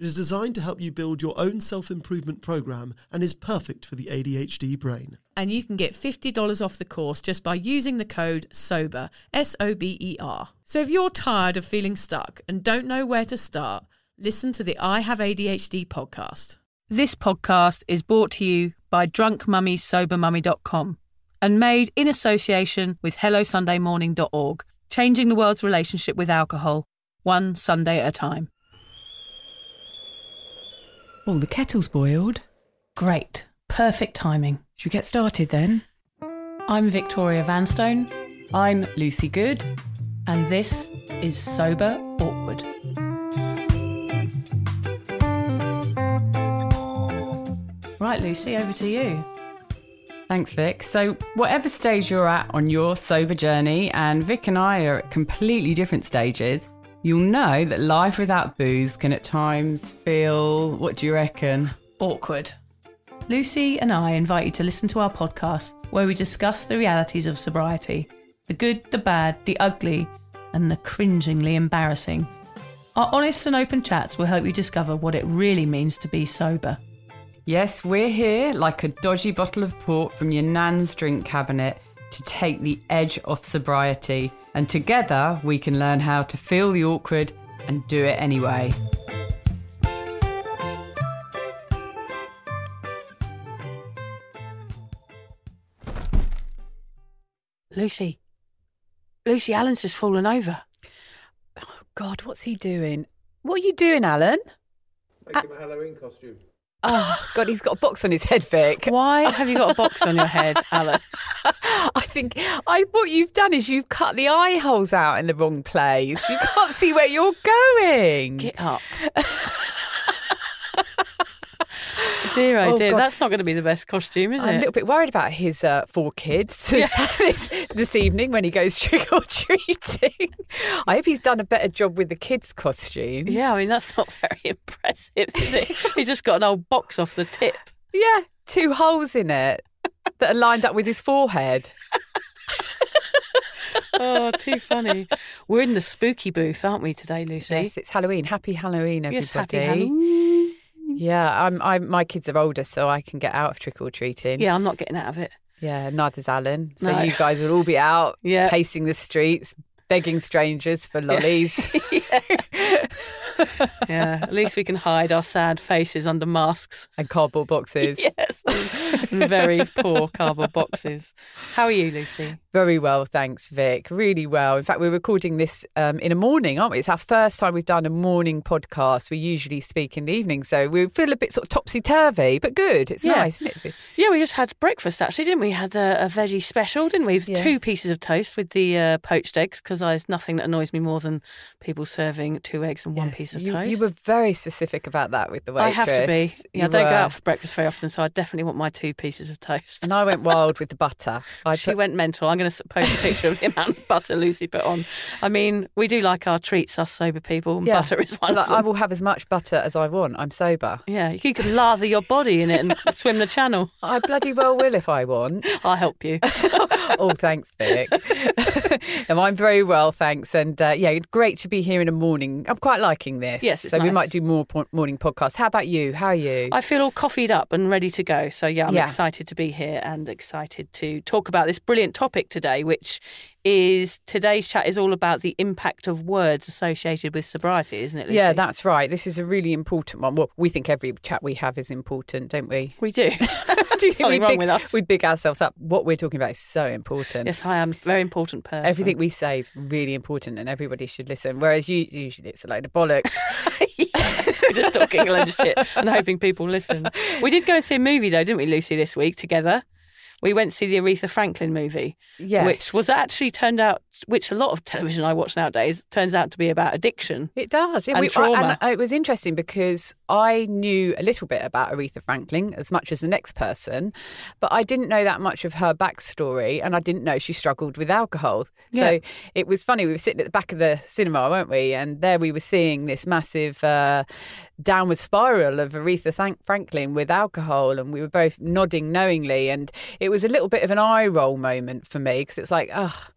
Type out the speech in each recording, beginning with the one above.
It is designed to help you build your own self improvement program and is perfect for the ADHD brain. And you can get $50 off the course just by using the code SOBER, S O B E R. So if you're tired of feeling stuck and don't know where to start, listen to the I Have ADHD podcast. This podcast is brought to you by drunkmummysobermummy.com and made in association with HelloSundayMorning.org, changing the world's relationship with alcohol, one Sunday at a time. Oh, the kettle's boiled. Great. Perfect timing. Should we get started then? I'm Victoria Vanstone, I'm Lucy Good. and this is Sober Awkward. Right, Lucy, over to you. Thanks, Vic. So, whatever stage you're at on your sober journey, and Vic and I are at completely different stages, you'll know that life without booze can at times feel, what do you reckon? Awkward. Lucy and I invite you to listen to our podcast where we discuss the realities of sobriety the good, the bad, the ugly, and the cringingly embarrassing. Our honest and open chats will help you discover what it really means to be sober. Yes, we're here like a dodgy bottle of port from your nan's drink cabinet to take the edge off sobriety. And together we can learn how to feel the awkward and do it anyway. Lucy. Lucy Alan's just fallen over. Oh, God, what's he doing? What are you doing, Alan? Making uh, a Halloween costume. Oh, God, he's got a box on his head, Vic. Why have you got a box on your head, Alan? I think I what you've done is you've cut the eye holes out in the wrong place. You can't see where you're going. Get up. dear, oh, dear. God. That's not going to be the best costume, is it? I'm a little bit worried about his uh, four kids this, this evening when he goes trick or treating. I hope he's done a better job with the kids' costumes. Yeah, I mean, that's not very impressive, is it? He's just got an old box off the tip. yeah, two holes in it that are lined up with his forehead. Oh, too funny. We're in the spooky booth, aren't we, today, Lucy? Yes, it's Halloween. Happy Halloween, everybody. Yes, happy Halloween. Yeah, I'm. I'm. My kids are older, so I can get out of trick or treating. Yeah, I'm not getting out of it. Yeah, neither's Alan. So No. you guys will all be out Yeah. pacing the streets, begging strangers for lollies. Yeah, at least we can hide our sad faces under masks. and cardboard boxes. Yes, very poor cardboard boxes. How are you, Lucy? Very well, thanks, Vic. Really well. In fact, we're recording this um, in a morning, aren't we? It's our first time we've done a morning podcast. We usually speak in the evening, so we feel a bit sort of topsy turvy, but good. It's Yeah. nice, isn't it? Yeah, we just had breakfast actually, didn't we? Had a, a veggie special, didn't we? With Yeah. Two pieces of toast with the uh, poached eggs because there's nothing that annoys me more than people serving two eggs and one piece of you, toast. You were very specific about that with the way. I have to be. Yeah, I don't go out for breakfast very often, so I definitely want my two pieces of toast. And I went wild with the butter. I she put- went mental. I'm going to post a picture of the amount of butter Lucy put on. I mean, we do like our treats, us sober people, and Yeah. butter is one Like, I will have as much butter as I want. I'm sober. Yeah, you could lather your body in it and swim the channel. I bloody well will if I want. I'll help you. oh, thanks, Vic. no, I'm very well, thanks. And uh, yeah, great to be here in the morning. I'm quite liking this. Yes, it's so we might do more po- morning podcasts. How about you? How are you? I feel all coffeeed up and ready to go. So, yeah, I'm Yeah. excited to be here and excited to talk about this brilliant topic today, which is today's chat is all about the impact of words associated with sobriety, isn't it? Lucy? yeah, that's right. This is a really important one. Well, we think every chat we have is important, don't we? we do. Do you think Something we wrong big, with us. We big ourselves up. What we're talking about is so important. yes, I am a very important person. Everything we say is really important, and everybody should listen. Whereas you, usually it's a load of bollocks. We're just talking a load of shit and hoping people listen. We did go and see a movie though, didn't we, Lucy, this week together? We went to see the Aretha Franklin movie, Yes. which was actually turned out, which a lot of television I watch nowadays turns out to be about addiction. It does. And we- trauma. and it was interesting because I knew a little bit about Aretha Franklin as much as the next person, but I didn't know that much of her backstory, and I didn't know she struggled with alcohol. Yeah. So it was funny. We were sitting at the back of the cinema, weren't we? And there we were seeing this massive uh, downward spiral of Aretha Franklin with alcohol, and we were both nodding knowingly, and it was a little bit of an eye roll moment for me because it's like, oh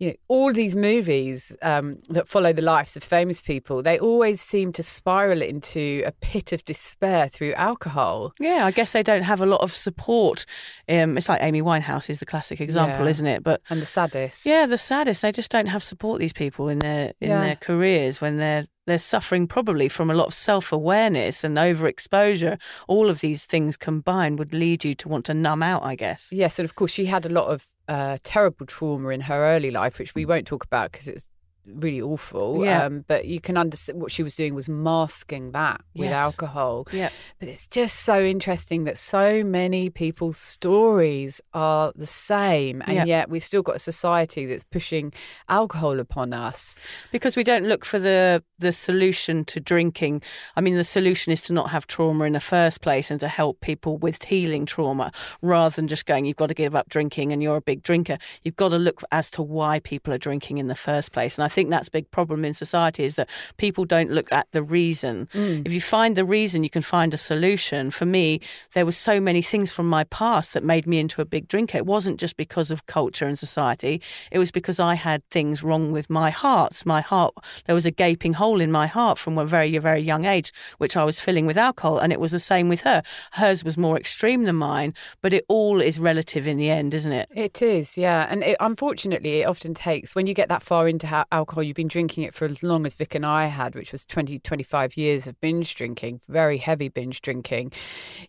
you know, all these movies um, that follow the lives of famous people, they always seem to spiral into a pit of despair through alcohol. Yeah, I guess they don't have a lot of support. Um, it's like Amy Winehouse is the classic example, Yeah. isn't it? But And the saddest. yeah, the saddest. They just don't have support. These people in their in Yeah. their careers when they're they're suffering probably from a lot of self awareness and overexposure. All of these things combined would lead you to want to numb out. I guess. Yes, and of course, she had a lot of uh, terrible trauma in her early life, which we won't talk about because it's really awful. Yeah. Um, but you can understand what she was doing was masking that with Yes. alcohol. Yeah. But it's just so interesting that so many people's stories are the same, and Yeah. yet we've still got a society that's pushing alcohol upon us. because we don't look for the the solution to drinking. I mean, the solution is to not have trauma in the first place and to help people with healing trauma, rather than just going, "You've got to give up drinking and you're a big drinker." You've got to look as to why people are drinking in the first place, and I think that's a big problem in society is that people don't look at the reason. Mm. If you find the reason, you can find a solution. For me, there were so many things from my past that made me into a big drinker. It wasn't just because of culture and society. It was because I had things wrong with my heart. My heart, there was a gaping hole in my heart from a very, very young age, which I was filling with alcohol. And it was the same with her. Hers was more extreme than mine, but it all is relative in the end, isn't it? It is, yeah. And it, unfortunately, it often takes, when you get that far into ha- alcohol, you've been drinking it for as long as Vic and I had, which was 20, 25 years of binge drinking, very heavy binge drinking.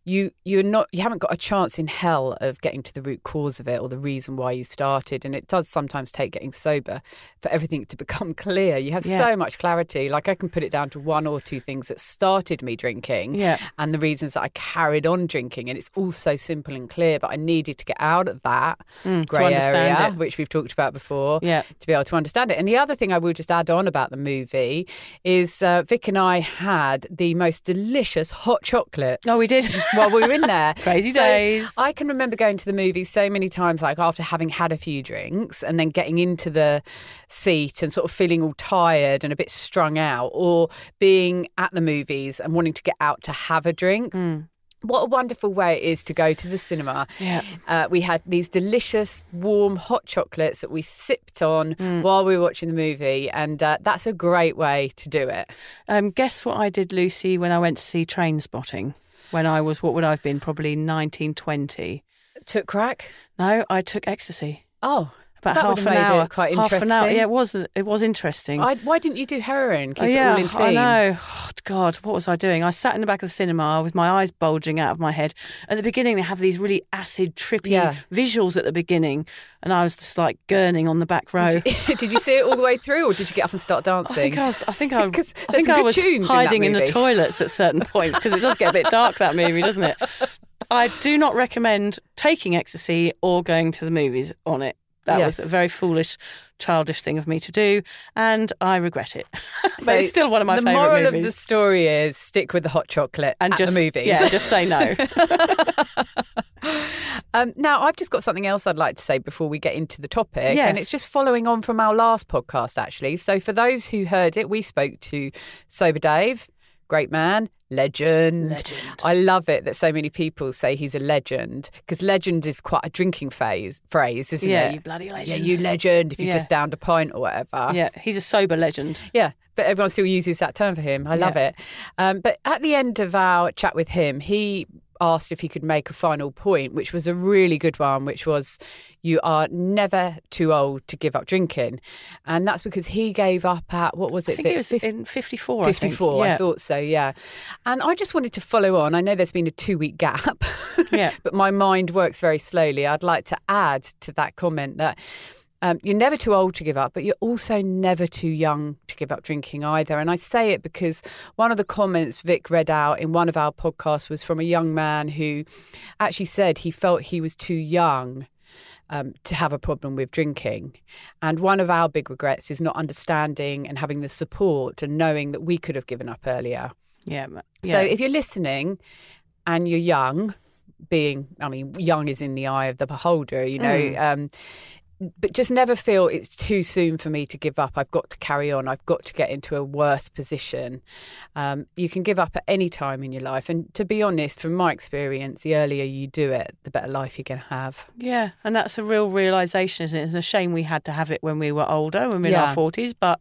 You, you're not, you haven't got a chance in hell of getting to the root cause of it or the reason why you started. And it does sometimes take getting sober for everything to become clear. You have Yeah. so much clarity. Like I can put it down to one or two things that started me drinking Yeah. and the reasons that I carried on drinking. And it's all so simple and clear, but I needed to get out of that Mm, to grey understand area, it. which we've talked about before, Yeah. to be able to understand it. And the other thing I will just add on about the movie is uh, Vic and I had the most delicious hot chocolates. Oh, we did. while we were in there. Crazy So days. I can remember going to the movie so many times, like after having had a few drinks and then getting into the seat and sort of feeling all tired and a bit strung out, or being at the movies and wanting to get out to have a drink. What a wonderful way it is to go to the cinema. Yeah. Uh, we had these delicious, warm, hot chocolates that we sipped on Mm. while we were watching the movie, and uh, that's a great way to do it. Um, guess what I did, Lucy, when I went to see Trainspotting? When I was, what would I have been? Probably 1920. Took crack. No, I took ecstasy. Oh, About that half an hour. it quite half interesting. An hour. Yeah, it was. It was interesting. I, why didn't you do heroin? Keep Oh, it yeah, all in I clean. know. Oh, God, what was I doing? I sat in the back of the cinema with my eyes bulging out of my head. At the beginning, they have these really acid, trippy Yeah. visuals at the beginning, and I was just like gurning on the back row. Did you, did you see it all the way through, or did you get up and start I dancing? think I was. I think I, I think I was tunes in hiding in, the toilets at certain points because it does get a bit dark that movie, doesn't it? I do not recommend taking ecstasy or going to the movies on it. That Yes. was a very foolish, childish thing of me to do, and I regret it. but So it's still one of my favourite movies. the moral of the story is stick with the hot chocolate and just the movies. yeah, just say no. Um, now, I've just got something else I'd like to say before we get into the topic. And it's just following on from our last podcast, actually. So, for those who heard it, we spoke to Sober Dave, great man, legend. Legend. I love it that so many people say he's a legend because legend is quite a drinking phase, phrase, isn't yeah, it? Yeah, you bloody legend. yeah, you legend if you Yeah. just downed a pint or whatever. Yeah, he's a sober legend. Yeah, but everyone still uses that term for him. I love Yeah. it. Um, but at the end of our chat with him, he asked if he could make a final point, which was a really good one, which was you are never too old to give up drinking. And that's because he gave up at, what was it? I think it was Fif- in 54. I think. 54, I, Yeah. thought so, yeah. And I just wanted to follow on. I know there's been a two week gap, Yeah. but my mind works very slowly. I'd like to add to that comment that um, you're never too old to give up, but you're also never too young to give up drinking either. And I say it because one of the comments Vic read out in one of our podcasts was from a young man who actually said he felt he was too young um, to have a problem with drinking. And one of our big regrets is not understanding and having the support and knowing that we could have given up earlier. Yeah. ma- So if you're listening and you're young, being, I mean, young is in the eye of the beholder, you know, Mm. um, but just never feel it's too soon for me to give up. I've got to carry on. I've got to get into a worse position. Um, you can give up at any time in your life. And to be honest, from my experience, the earlier you do it, the better life you're going to have. Yeah, and that's a real realization, isn't it? It's a shame we had to have it when we were older, when we were in our forties. But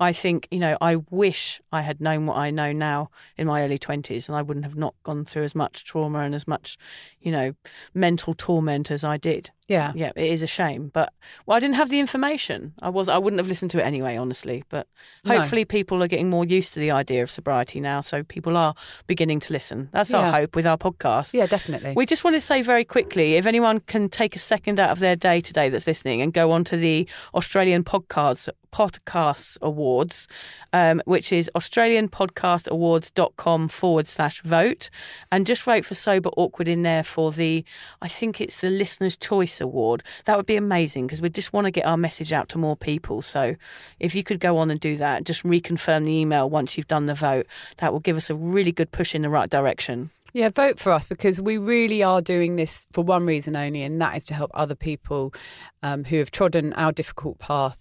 I think you know, I wish I had known what I know now in my early twenties, and I wouldn't have not gone through as much trauma and as much, you know, mental torment as I did. Yeah. Yeah, it is a shame, but well, I didn't have the information. I was, I wouldn't have listened to it anyway, honestly. But No. hopefully, people are getting more used to the idea of sobriety now, so people are beginning to listen. That's our hope with our podcast. Yeah, definitely. We just want to say very quickly if anyone can take a second out of their day today that's listening and go onto the Australian Podcasts Podcasts Awards, um, which is australianpodcastawards.com forward slash vote, and just vote for Sober Awkward in there for the, I think it's the Listener's Choice Award. That would be amazing because we just want to get our message out to more people. So if you could go on and do that, just reconfirm the email once you've done the vote, that will give us a really good push in the right direction. Yeah, vote for us because we really are doing this for one reason only, and that is to help other people um, who have trodden our difficult path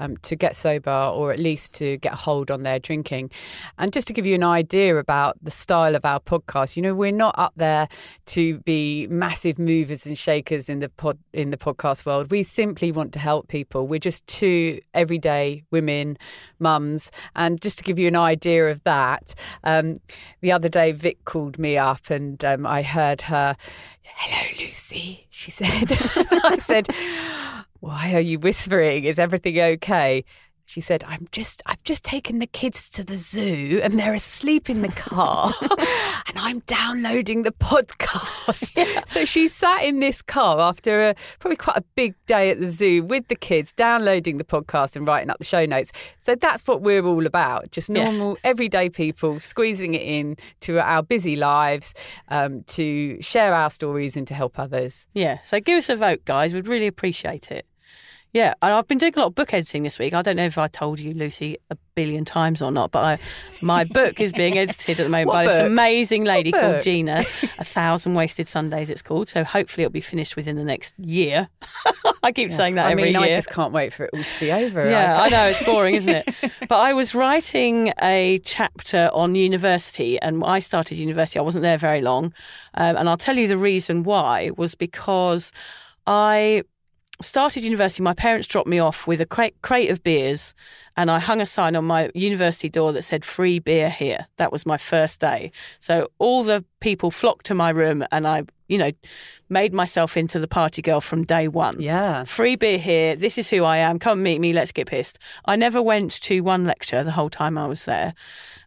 um, to get sober or at least to get a hold on their drinking. And just to give you an idea about the style of our podcast, you know, we're not up there to be massive movers and shakers in the pod in the podcast world. We simply want to help people. We're just two everyday women, mums, and just to give you an idea of that, um, the other day Vic called me up and um, I heard her, "Hello, Lucy," she said. I said, "Why are you whispering? Is everything okay?" She said, "I'm just, I've just taken the kids to the zoo and they're asleep in the car, and I'm downloading the podcast." So she sat in this car after a probably quite a big day at the zoo with the kids, downloading the podcast and writing up the show notes. So that's what we're all about: just Yeah. normal, everyday people squeezing it in to our busy lives um, to share our stories and to help others. Yeah, so give us a vote, guys. We'd really appreciate it. Yeah, and I've been doing a lot of book editing this week. I don't know if I told you, Lucy, a billion times or not, but I, my book is being edited at the moment by this amazing lady What called book? Gina. A Thousand Wasted Sundays, it's called. So hopefully it'll be finished within the next year. I keep saying that I every mean, year. I just can't wait for it all to be over. Yeah, I I- know it's boring, isn't it? But I was writing a chapter on university, and I started university. I wasn't there very long, um, and I'll tell you the reason why was because I started university. My parents dropped me off with a crate, crate of beers, and I hung a sign on my university door that said "Free beer here." That was my first day. So all the people flocked to my room, and I, you know, made myself into the party girl from day one Yeah. free beer here. This is who I am. Come meet me. Let's get pissed. I never went to one lecture the whole time I was there.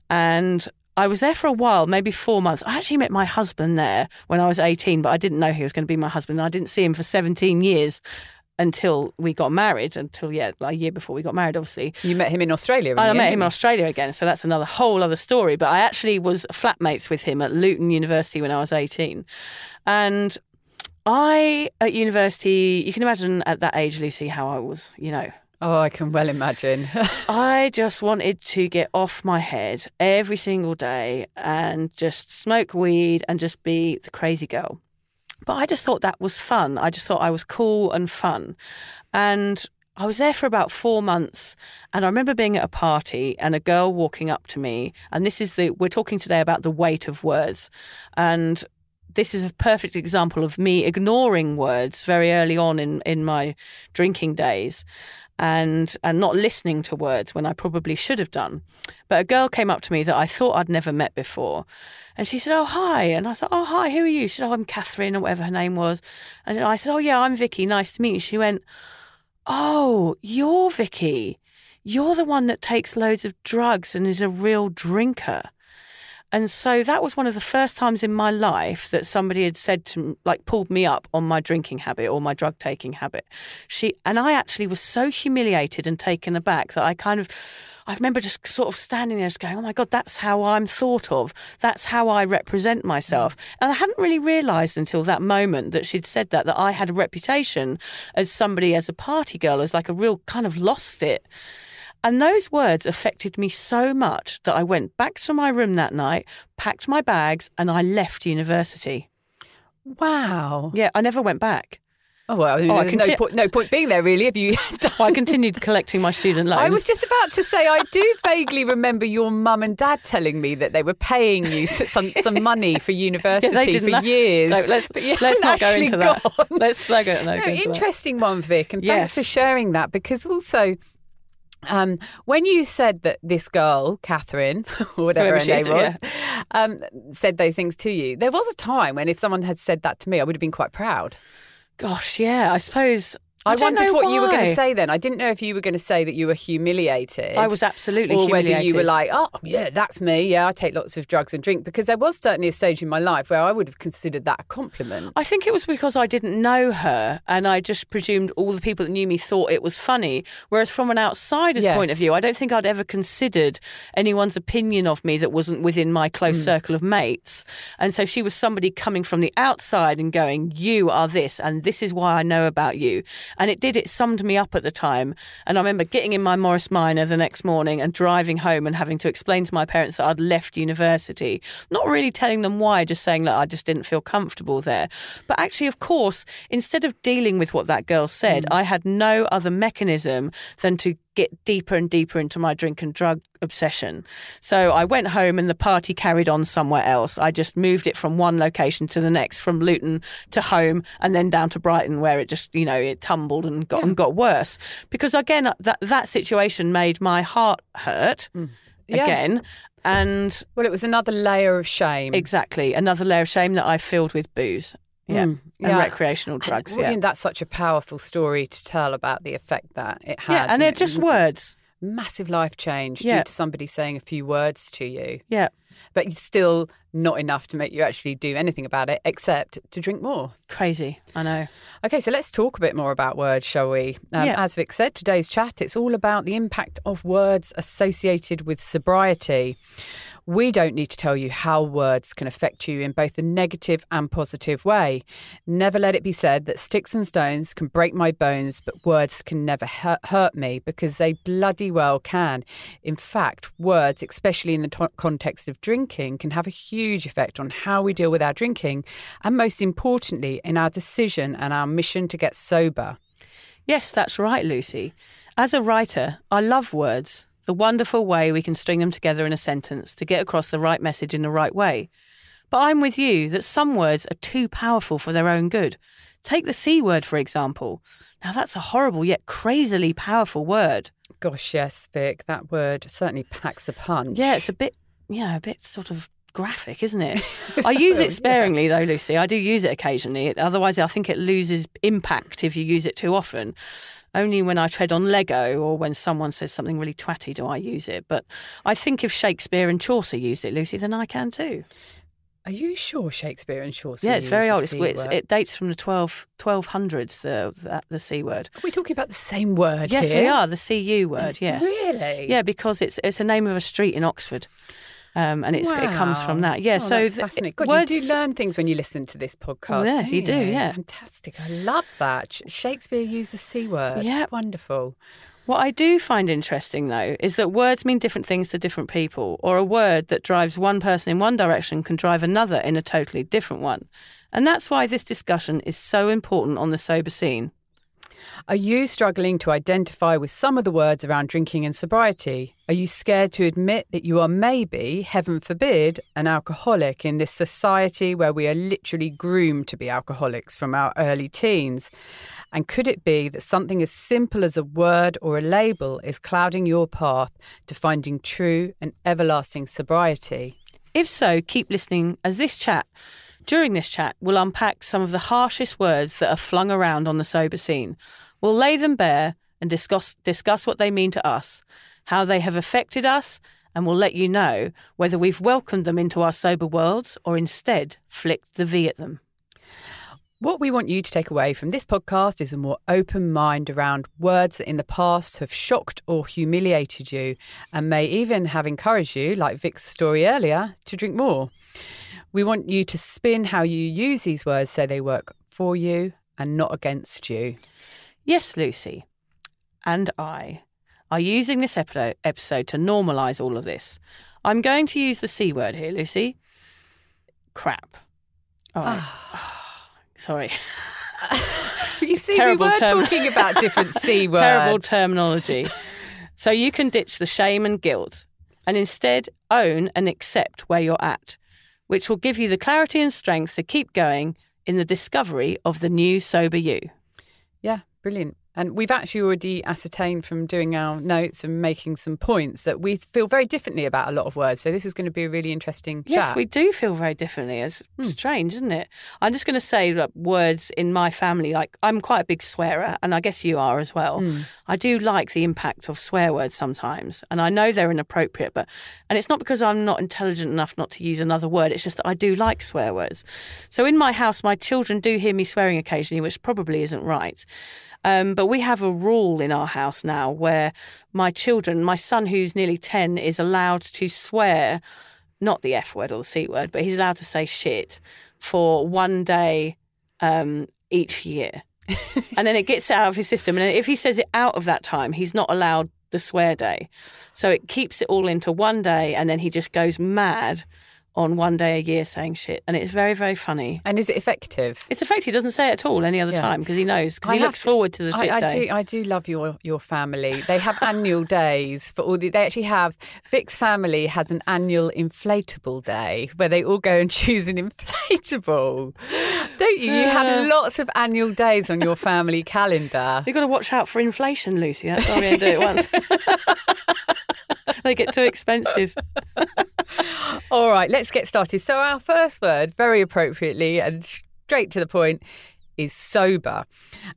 And I was there for a while, maybe four months. I actually met my husband there when I was 18, but I didn't know he was going to be my husband. I didn't see him for 17 years until we got married, until, yeah, like a year before we got married, obviously. You met him in Australia. I met him in Australia again, so that's another whole other story. But I actually was flatmates with him at Luton University when I was 18. And I, at university, you can imagine at that age, Lucy, how I was, you know. Oh, I can well imagine. I just wanted to get off my head every single day and just smoke weed and just be the crazy girl. But I just thought that was fun. I just thought I was cool and fun. And I was there for about four months. And I remember being at a party and a girl walking up to me. And this is the, we're talking today about the weight of words. And this is a perfect example of me ignoring words very early on in, in my drinking days and and not listening to words when I probably should have done. But a girl came up to me that I thought I'd never met before. And she said, Oh, hi. And I said, Oh, hi, who are you? She said, Oh, I'm Catherine, or whatever her name was. And I said, Oh, yeah, I'm Vicky. Nice to meet you. She went, Oh, you're Vicky. You're the one that takes loads of drugs and is a real drinker. And so that was one of the first times in my life that somebody had said to like pulled me up on my drinking habit or my drug taking habit. She and I actually was so humiliated and taken aback that I kind of I remember just sort of standing there just going, Oh my God, that's how I'm thought of. That's how I represent myself. Mm. And I hadn't really realised until that moment that she'd said that, that I had a reputation as somebody, as a party girl, as like a real kind of lost it. And those words affected me so much that I went back to my room that night, packed my bags, and I left university. wow. Yeah, I never went back. Oh, well, Oh, I conti- no, point, no point being there, really, if you. Oh, I continued collecting my student loans. I was just about to say, I do vaguely remember your mum and dad telling me that they were paying you some, some money for university Yeah, for know- years. No, let's but you let's haven't go into that. Let's not go, no, No, go into that. interesting one, Vic, and Yes. thanks for sharing that because also. Um, when you said that this girl, Catherine, or whatever her name was, um, said those things to you, there was a time when if someone had said that to me, I would have been quite proud. Gosh, yeah. I suppose. I, I, wondered what you were going to say then. I didn't know if you were going to say that you were humiliated. I was absolutely or whether you were like, oh, yeah, that's me. Yeah, I take lots of drugs and drink. Because there was certainly a stage in my life where I would have considered that a compliment. I think it was because I didn't know her and I just presumed all the people that knew me thought it was funny. Whereas from an outsider's Yes. point of view, I don't think I'd ever considered anyone's opinion of me that wasn't within my Mm. close circle of mates. And so she was somebody coming from the outside and going, You are this, and this is why I know about you. And it did, it summed me up at the time. And I remember getting in my Morris Minor the next morning and driving home and having to explain to my parents that I'd left university, not really telling them why, just saying that I just didn't feel comfortable there. But actually, of course, instead of dealing with what that girl said, mm. I had no other mechanism than to get deeper and deeper into my drink and drug obsession. So I went home and the party carried on somewhere else. I just moved it from one location to the next, from Luton to home and then down to Brighton where it just, you know, it tumbled and got and got worse. Because again that that situation made my heart hurt mm. Yeah. again. And Well, it was another layer of shame. exactly another layer of shame that I filled with booze. Yeah. Mm, And yeah. recreational drugs. Well, yeah. that's such a powerful story to tell about the effect that it had. yeah. And they're just words. massive life change Yeah. due to somebody saying a few words to you, Yeah. but it's still not enough to make you actually do anything about it except to drink more. Crazy. I know. Okay, so let's talk a bit more about words, shall we? Um, Yeah. As Vic said, today's chat, it's all about the impact of words associated with sobriety. We don't need to tell you how words can affect you in both a negative and positive way. Never let it be said that sticks and stones can break my bones, but words can never hurt, me because they bloody well can. In fact, words, especially in the to- context of drinking, can have a huge effect on how we deal with our drinking and, most importantly, in our decision and our mission to get sober. Yes, that's right, Lucy. As a writer, I love words, the wonderful way we can string them together in a sentence to get across the right message in the right way. But I'm with you that some words are too powerful for their own good. Take the C word, for example. Now, that's a horrible yet crazily powerful word. Gosh, yes, Vic, that word certainly packs a punch. Yeah, it's a bit, you know, a bit sort of graphic, isn't it? I use it oh, sparingly, though, Lucy. I do use it occasionally. Otherwise, I think it loses impact if you use it too often. Only when I tread on Lego or when someone says something really twatty do I use it. But I think if Shakespeare and Chaucer used it, Lucy, then I can too. Are you sure Shakespeare and Chaucer? yeah, it's very old. It's, it dates from the 12, 1200s, the, the, the C word. Are we talking about the same word Yes, here? we are, the CU word, yes. Really? Yeah, because it's it's a name of a street in Oxford. Um, and it's, it comes from that. Yeah, Oh, so that's th- fascinating. God, words, you do learn things when you listen to this podcast. yeah, don't you do, yeah. Fantastic. I love that. Shakespeare used the C word. Yeah, Wonderful. What I do find interesting, though, is that words mean different things to different people, or a word that drives one person in one direction can drive another in a totally different one. And that's why this discussion is so important on the sober scene. Are you struggling to identify with some of the words around drinking and sobriety? Are you scared to admit that you are maybe, heaven forbid, an alcoholic in this society where we are literally groomed to be alcoholics from our early teens? And could it be that something as simple as a word or a label is clouding your path to finding true and everlasting sobriety? If so, keep listening as this chat, during this chat, we'll unpack some of the harshest words that are flung around on the sober scene. We'll lay them bare and discuss, discuss what they mean to us, how they have affected us, and we'll let you know whether we've welcomed them into our sober worlds or instead flicked the V at them. What we want you to take away from this podcast is a more open mind around words that in the past have shocked or humiliated you and may even have encouraged you, like Vic's story earlier, to drink more. We want you to spin how you use these words so they work for you and not against you. Yes, Lucy, and I are using this episode to normalise all of this. I'm going to use the C word here, Lucy. Crap. All right. Sorry. You see, Terrible we were term- talking about different C words. Terrible terminology. so you can ditch the shame and guilt and instead own and accept where you're at, which will give you the clarity and strength to keep going in the discovery of the new sober you. Yeah, brilliant. And we've actually already ascertained from doing our notes and making some points that we feel very differently about a lot of words. So this is going to be a really interesting chat. Yes, we do feel very differently. It's strange, isn't it? I'm just going to say that words in my family, like I'm quite a big swearer, and I guess you are as well. I do like the impact of swear words sometimes, and I know they're inappropriate, but and it's not because I'm not intelligent enough not to use another word. It's just that I do like swear words. So in my house, my children do hear me swearing occasionally, which probably isn't right. Um, but we have a rule in our house now where my children, my son who's nearly 10, is allowed to swear, not the F word or the C word, but he's allowed to say shit for one day um, each year. and then it gets out of his system. And if he says it out of that time, he's not allowed the swear day. So it keeps it all into one day and then he just goes mad on one day a year saying shit. And it's very, very funny. And is it effective? It's effective. He doesn't say it at all any other Yeah. time because he knows, because he looks to- forward to the shit I, I day. do. I do love your your family. They have annual days for all the. They actually have. Vic's family has an annual inflatable day where they all go and choose an inflatable. Don't you? You have lots of annual days on your family calendar. You've got to watch out for inflation, Lucy. That's why we don't do it once. they get too expensive. All right, let's get started. So our first word, very appropriately and straight to the point, is sober.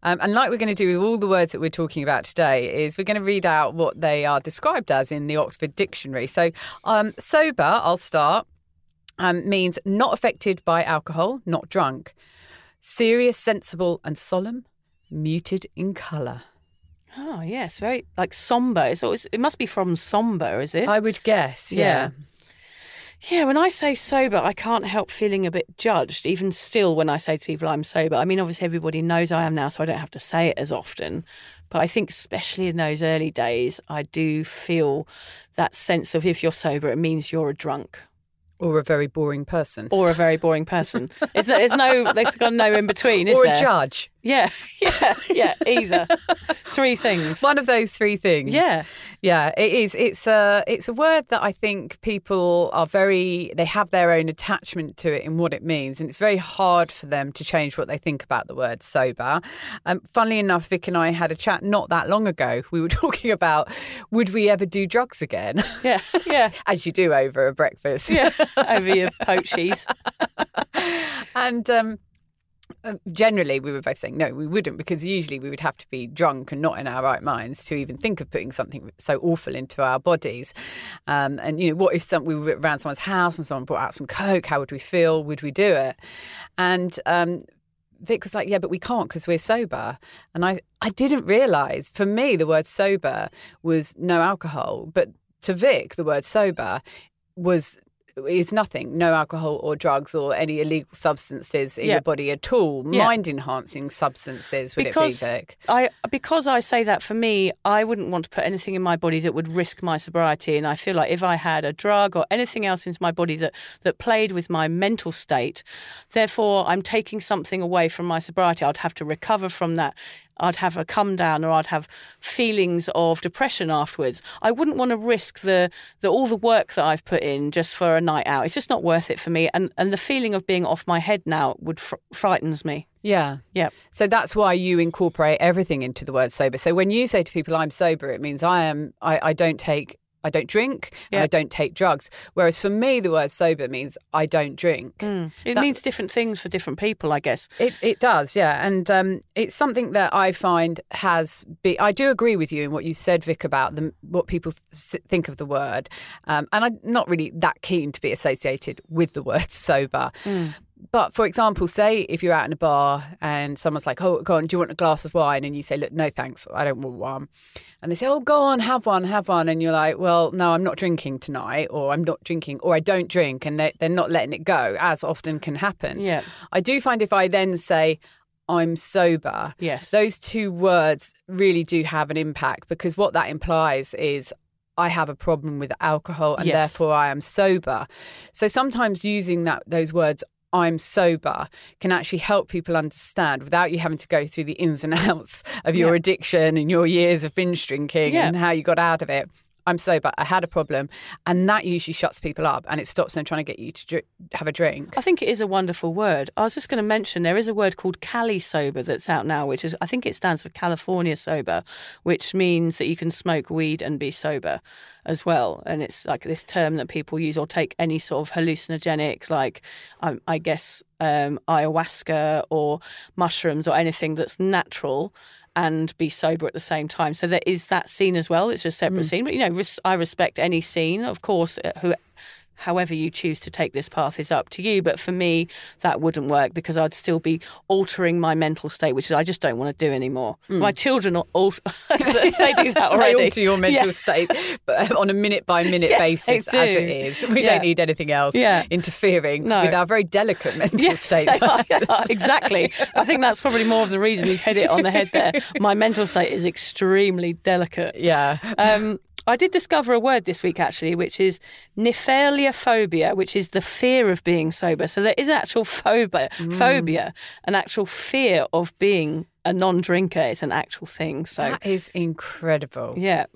Um, and like we're going to do with all the words that we're talking about today, is we're going to read out what they are described as in the Oxford Dictionary. So um, sober, I'll start, um, means not affected by alcohol, not drunk. Serious, sensible, and solemn. Muted in colour. Oh yes, very like somber. It's always, it must be from somber, is it? I would guess, yeah. Yeah, when I say sober, I can't help feeling a bit judged, even still when I say to people I'm sober. I mean, obviously, everybody knows I am now, so I don't have to say it as often. But I think, especially in those early days, I do feel that sense of if you're sober, it means you're a drunk Or a very boring person. or a very boring person. It's, there's no, there's got no in between, is or there? Or a judge. Yeah, yeah, yeah. Either three things. One of those three things. Yeah. Yeah, it is. It's a it's a word that I think people are very they have their own attachment to it in what it means, and it's very hard for them to change what they think about the word sober. Um, funnily enough, Vic and I had a chat not that long ago. We were talking about would we ever do drugs again, Yeah, yeah, as you do over a breakfast. yeah. Over your poachies. and um, uh, generally we were both saying no, we wouldn't because usually we would have to be drunk and not in our right minds to even think of putting something so awful into our bodies. Um, and you know, what if some, we were around someone's house and someone brought out some coke? How would we feel? Would we do it? And um, Vic was like, "Yeah, but we can't because we're sober." And I, I didn't realise. For me, the word sober was no alcohol, but to Vic, the word sober was is nothing no alcohol or drugs or any illegal substances in Yeah. your body at all Yeah. mind enhancing substances would because it be Vic I because I say that for me, I wouldn't want to put anything in my body that would risk my sobriety. And I feel like if I had a drug or anything else into my body that that played with my mental state, therefore I'm taking something away from my sobriety. I'd have to recover from that. I'd have a come down or I'd have feelings of depression afterwards. I wouldn't want to risk the, the all the work that I've put in just for a night out. It's just not worth it for me. And and the feeling of being off my head now would fr- frightens me. yeah Yeah. so that's why you incorporate everything into the word sober so when you say to people i'm sober it means i am i, I don't take I don't drink and Yeah. I don't take drugs. Whereas for me, the word sober means I don't drink. It That- means different things for different people, I guess. It, it does, yeah, and um, it's something that I find has been. I do agree with you in what you said, Vic, about the, what people th- think of the word, um, and I'm not really that keen to be associated with the word sober. But for example, say if you're out in a bar and someone's like, "Oh, go on, do you want a glass of wine?" and you say, "Look, no, thanks, I don't want one," and they say, "Oh, go on, have one, have one," and you're like, "Well, no, I'm not drinking tonight, or I'm not drinking, or I don't drink," and they, they're not letting it go, as often can happen. Yeah. I do find if I then say, I'm sober, Yes. those two words really do have an impact because what that implies is I have a problem with alcohol and Yes. therefore I am sober. So sometimes using that those words I'm sober can actually help people understand without you having to go through the ins and outs of your Yeah. addiction and your years of binge drinking Yeah. and how you got out of it. I'm sober. I had a problem, and that usually shuts people up and it stops them trying to get you to dr- have a drink. I think it is a wonderful word. I was just going to mention there is a word called Cali Sober that's out now, which is, I think it stands for California Sober, which means that you can smoke weed and be sober as well. And it's like this term that people use or take any sort of hallucinogenic, like um, I guess um, ayahuasca or mushrooms or anything that's natural. And be sober at the same time. So there is that scene as well. It's a separate scene, but you know, res- I respect any scene, of course. uh, Who, however you choose to take this path is up to you. But for me, that wouldn't work because I'd still be altering my mental state, which I just don't want to do anymore. My children, are alter- they do that They already. alter your mental Yeah. state but on a minute by minute Yes, basis as it is. We Yeah. don't need anything else Yeah. interfering No. with our very delicate mental Yes, they are, exactly. I think that's probably more of the reason you've hit it on the head there. My mental state is extremely delicate. yeah. Um, I did discover a word this week actually, which is nephaliophobia, which is the fear of being sober. So there is actual phobia, Mm. phobia, an actual fear of being a non-drinker. It's an actual thing. So That is incredible. yeah,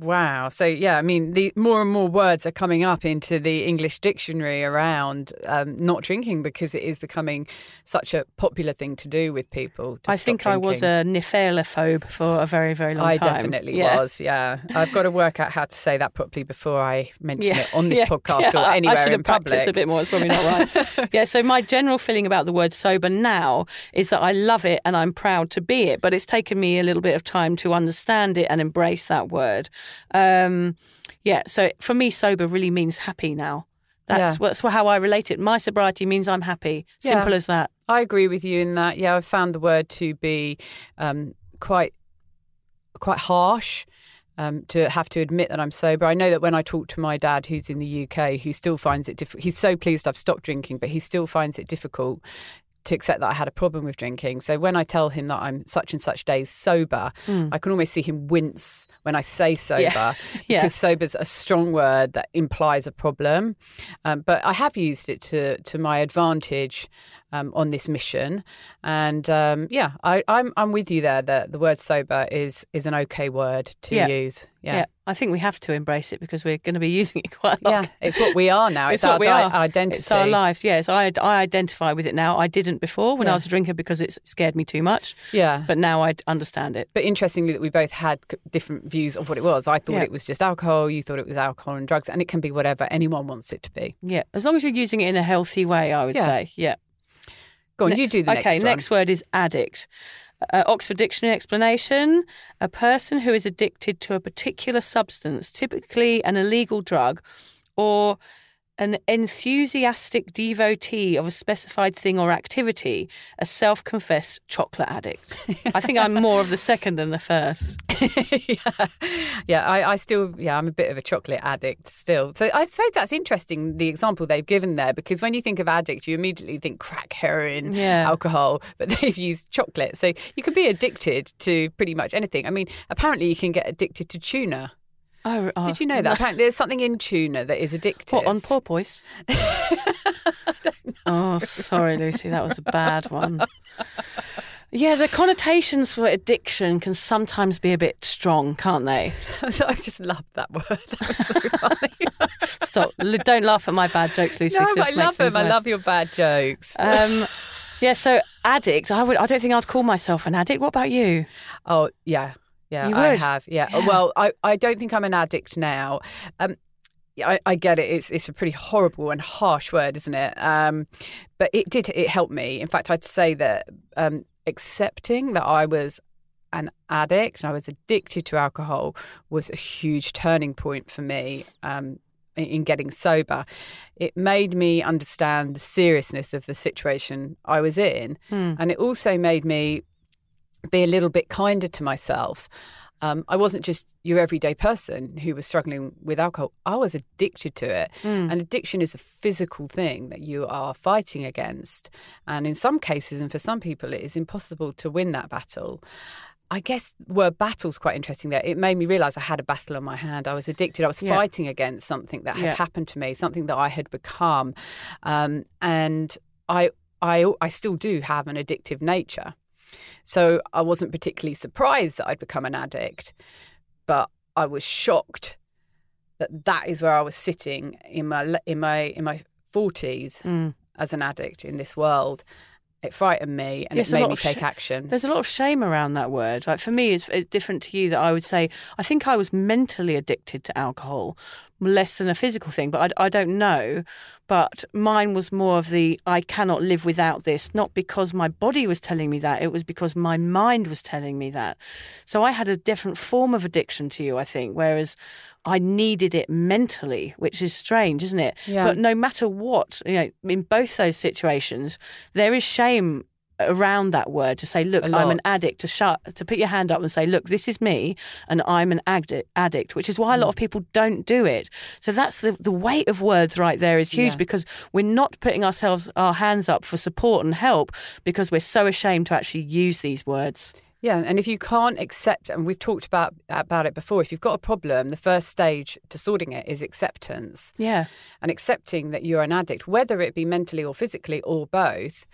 Wow. So, yeah, I mean, the more and more words are coming up into the English dictionary around um, not drinking because it is becoming such a popular thing to do with people. I think I was drinking. a nephalophobe for a very, very long I time. I definitely Yeah. was, yeah. I've got to work out how to say that properly before I mention Yeah. it on this Yeah. podcast or anywhere I should in public. a bit more. It's probably not right. yeah. So my general feeling about the word sober now is that I love it and I'm proud to be it. But it's taken me a little bit of time to understand it and embrace that word. Um, yeah. So for me, sober really means happy now. That's Yeah. that's how I relate it. My sobriety means I'm happy. Yeah. Simple as that. I agree with you in that. Yeah, I've found the word to be um, quite quite harsh. Um, to have to admit that I'm sober. I know that when I talk to my dad, who's in the UK, who still finds it difficult. He's so pleased I've stopped drinking, but he still finds it difficult to accept that I had a problem with drinking. So when I tell him that I'm such and such days sober, I can almost see him wince when I say sober Yeah. because sober's a strong word that implies a problem. Um, but I have used it to to my advantage um, on this mission, and um, yeah, I, I'm I'm with you there. That the word sober is is an okay word to Yeah. use. Yeah. Yeah. I think we have to embrace it because we're going to be using it quite a lot. Yeah, it's what we are now. It's, what our di- identity. It's our lives. Yes, I I identify with it now. I didn't before when I was a drinker because it scared me too much. Yeah, But now I understand it. But interestingly, that we both had different views of what it was. I thought Yeah. it was just alcohol. You thought it was alcohol and drugs, and it can be whatever anyone wants it to be. Yeah, as long as you're using it in a healthy way, I would Yeah. say. Yeah. Go on, you do the next okay, one. next word is addict. Uh, Oxford Dictionary explanation a person who is addicted to a particular substance, typically an illegal drug, or an enthusiastic devotee of a specified thing or activity, a self confessed chocolate addict. I think I'm more of the second than the first. yeah, yeah I, I still, yeah, I'm a bit of a chocolate addict still. So I suppose that's interesting, the example they've given there, because when you think of addict, you immediately think crack, heroin, Yeah. alcohol, but they've used chocolate. So you can be addicted to pretty much anything. I mean, apparently you can get addicted to tuna. Oh, oh, Did you know that? Apparently there's something in tuna that is addictive. What, on porpoise? oh, sorry, Lucy, that was a bad one. Yeah, the connotations for addiction can sometimes be a bit strong, can't they? so I just love that word. That was so funny. Stop. Don't laugh at my bad jokes, Lucy. no, I love them. I love your bad jokes. Um, yeah, so addict. I would. I don't think I'd call myself an addict. What about you? Oh yeah, yeah, You I have. Yeah. Yeah. Well, I, I don't think I'm an addict now. Um, I, I get it. It's it's a pretty horrible and harsh word, isn't it? Um, but it did it helped me. In fact, I'd say that um, accepting that I was an addict and I was addicted to alcohol was a huge turning point for me. Um, in- in getting sober, it made me understand the seriousness of the situation I was in, Hmm. and it also made me be a little bit kinder to myself. Um, I wasn't just your everyday person who was struggling with alcohol. I was addicted to it. Hmm. And addiction is a physical thing that you are fighting against. And in some cases, and for some people, it is impossible to win that battle. I guess word battle's quite interesting there. It made me realise I had a battle on my hand. I was addicted. I was Yeah. fighting against something that had Yeah. happened to me, something that I had become. Um, and I, I, I still do have an addictive nature. So I wasn't particularly surprised that I'd become an addict, but I was shocked that that is where I was sitting in my in my in my forties Mm. as an addict in this world. It frightened me and Yes, it made me take sh- action. There's a lot of shame around that word. Like for me, it's, it's different to you. That I would say I think I was mentally addicted to alcohol, less than a physical thing. But I, I don't know. But mine was more of the I cannot live without this. Not because my body was telling me that. It was because my mind was telling me that. So I had a different form of addiction to you. I think. Whereas. I needed it mentally, which is strange, isn't it? Yeah. But no matter what, you know, in both those situations, there is shame around that word to say, look, I'm an addict, to shut, to put your hand up and say, look, this is me and I'm an addict, addict which is why a Mm. lot of people don't do it. So that's the, the weight of words right there is huge Yeah. because we're not putting ourselves, our hands up for support and help because we're so ashamed to actually use these words. Yeah, and if you can't accept, and we've talked about about it before, if you've got a problem, the first stage to sorting it is acceptance. Yeah. and accepting that you're an addict, whether it be mentally or physically or both,